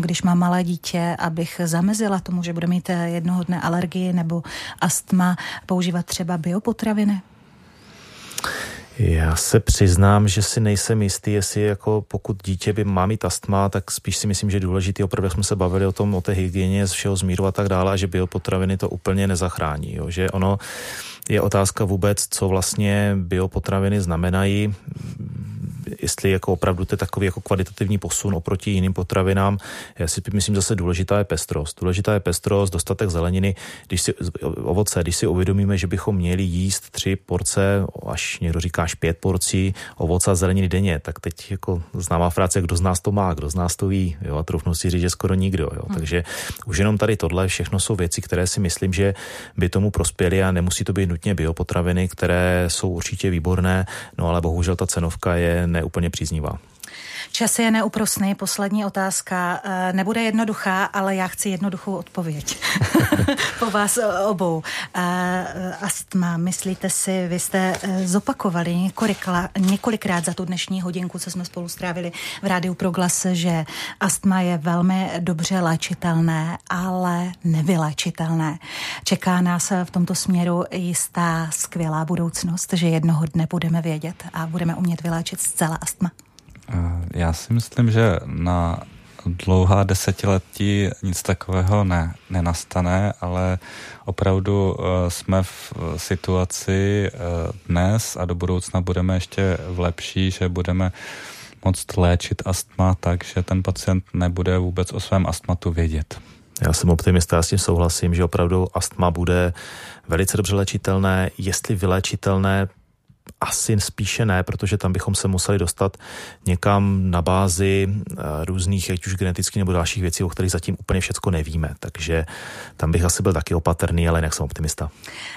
když má malé dítě, abych zamezila tomu, že bude mít jednoho dne alergii nebo astma, používat třeba biopotraviny? Já se přiznám, že si nejsem jistý, jestli jako pokud dítě by má mít astma, tak spíš si myslím, že je důležitý, opravdu jsme se bavili o tom, o té hygieně z všeho zmíru a tak dále, a že biopotraviny to úplně nezachrání. Jo? Že ono je otázka vůbec, co vlastně biopotraviny znamenají jestli jako opravdu to je takový jako kvalitativní posun oproti jiným potravinám. Já si myslím, zase důležitá je pestrost. Důležitá je pestrost, dostatek zeleniny, když si, ovoce, když si uvědomíme, že bychom měli jíst tři porce, až někdo říká až pět porcí ovoce a zeleniny denně, tak teď jako známá fráce, kdo z nás to má, kdo z nás to ví, jo, a trufnu si říct, že skoro nikdo, jo. Hmm. Takže už jenom tady tohle všechno jsou věci, které si myslím, že by tomu prospěly a nemusí to být nutně biopotraviny, které jsou určitě výborné, no ale bohužel ta cenovka je neúplně příznivá. Čas je neúprosný. Poslední otázka. Eh, nebude jednoduchá, ale já chci jednoduchou odpověď. po vás obou. Eh, astma, myslíte si, vy jste eh, zopakovali několikrát za tu dnešní hodinku, co jsme spolu strávili v Rádiu Proglas, že astma je velmi dobře léčitelné, ale nevyléčitelné. Čeká nás v tomto směru jistá skvělá budoucnost, že jednoho dne budeme vědět a budeme umět vyléčit zcela astma. Já si myslím, že na dlouhá desetiletí nic takového ne, nenastane, ale opravdu eh, jsme v situaci eh, dnes a do budoucna budeme ještě v lepší, že budeme moct léčit astma tak, že ten pacient nebude vůbec o svém astmatu vědět. Já jsem optimista, já s tím souhlasím, že opravdu astma bude velice dobře léčitelné. Jestli vyléčitelné, asi spíše ne, protože tam bychom se museli dostat někam na bázi eh, různých, ať už genetických nebo dalších věcí, o kterých zatím úplně všecko nevíme. Takže tam bych asi byl taky opatrný, ale jinak jsem optimista.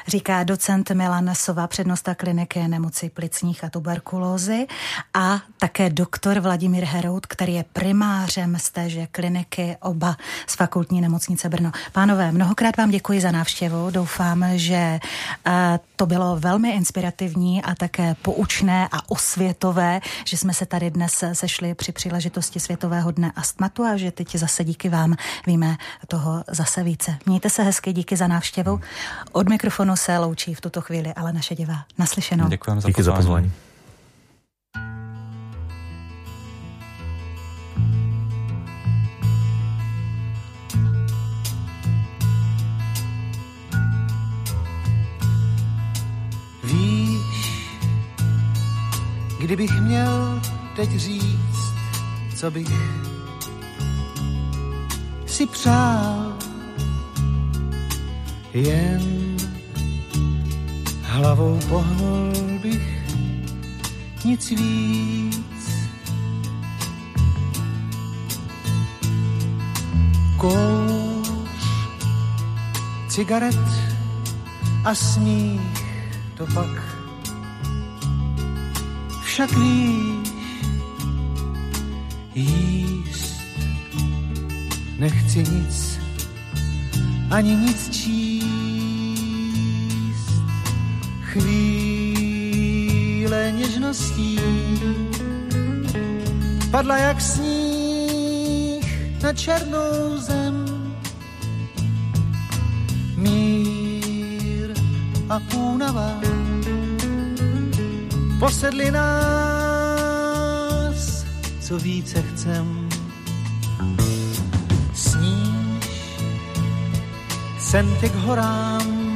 Říká docent Milan Sova, přednosta kliniky nemoci plicních a tuberkulózy a také doktor Vladimír Herout, který je primářem z téže kliniky oba z fakultní nemocnice Brno. Pánové, mnohokrát vám děkuji za návštěvu. Doufám, že eh, to bylo velmi inspirativní a také poučné a osvětové, že jsme se tady dnes sešli při příležitosti Světového dne astmatu a že teď zase díky vám víme toho zase více. Mějte se hezky, díky za návštěvu. Od mikrofonu se loučí v tuto chvíli ale naše divá. Naslyšenou. Děkujeme za, Díky za pozvání. Kdybych měl teď říct, co bych si přál, jen hlavou pohnul bych nic víc. Kouř, cigaret a smích, to pak však víš, jíst nechci nic, ani nic číst. Chvíle něžností padla jak sníh na černou zem. Mír a únava posedli nás, co více chcem. Sníš, sen k horám,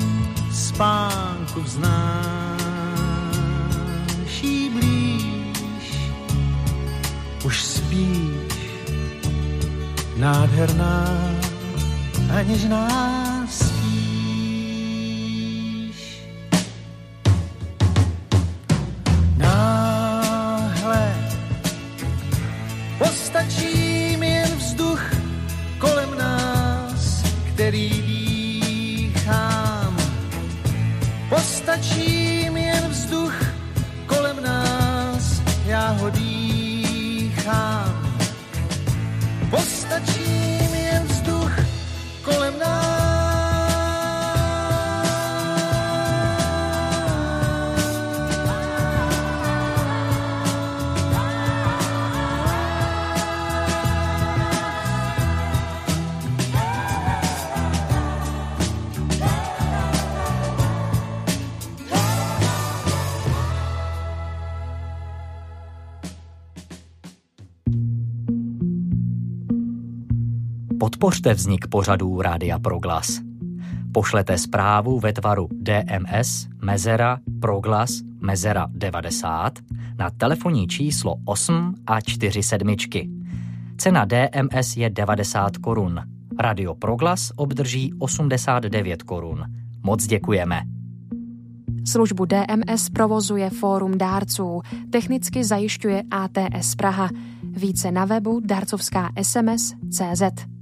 spánku vznáší blíž, už spíš, nádherná a něžná Podpořte vznik pořadů Rádia Proglas. Pošlete zprávu ve tvaru DMS Mezera Proglas Mezera 90 na telefonní číslo 8 a 4 sedmičky. Cena DMS je 90 korun. Radio Proglas obdrží 89 korun. Moc děkujeme. Službu DMS provozuje Fórum dárců, technicky zajišťuje ATS Praha. Více na webu darcovská SMS CZ.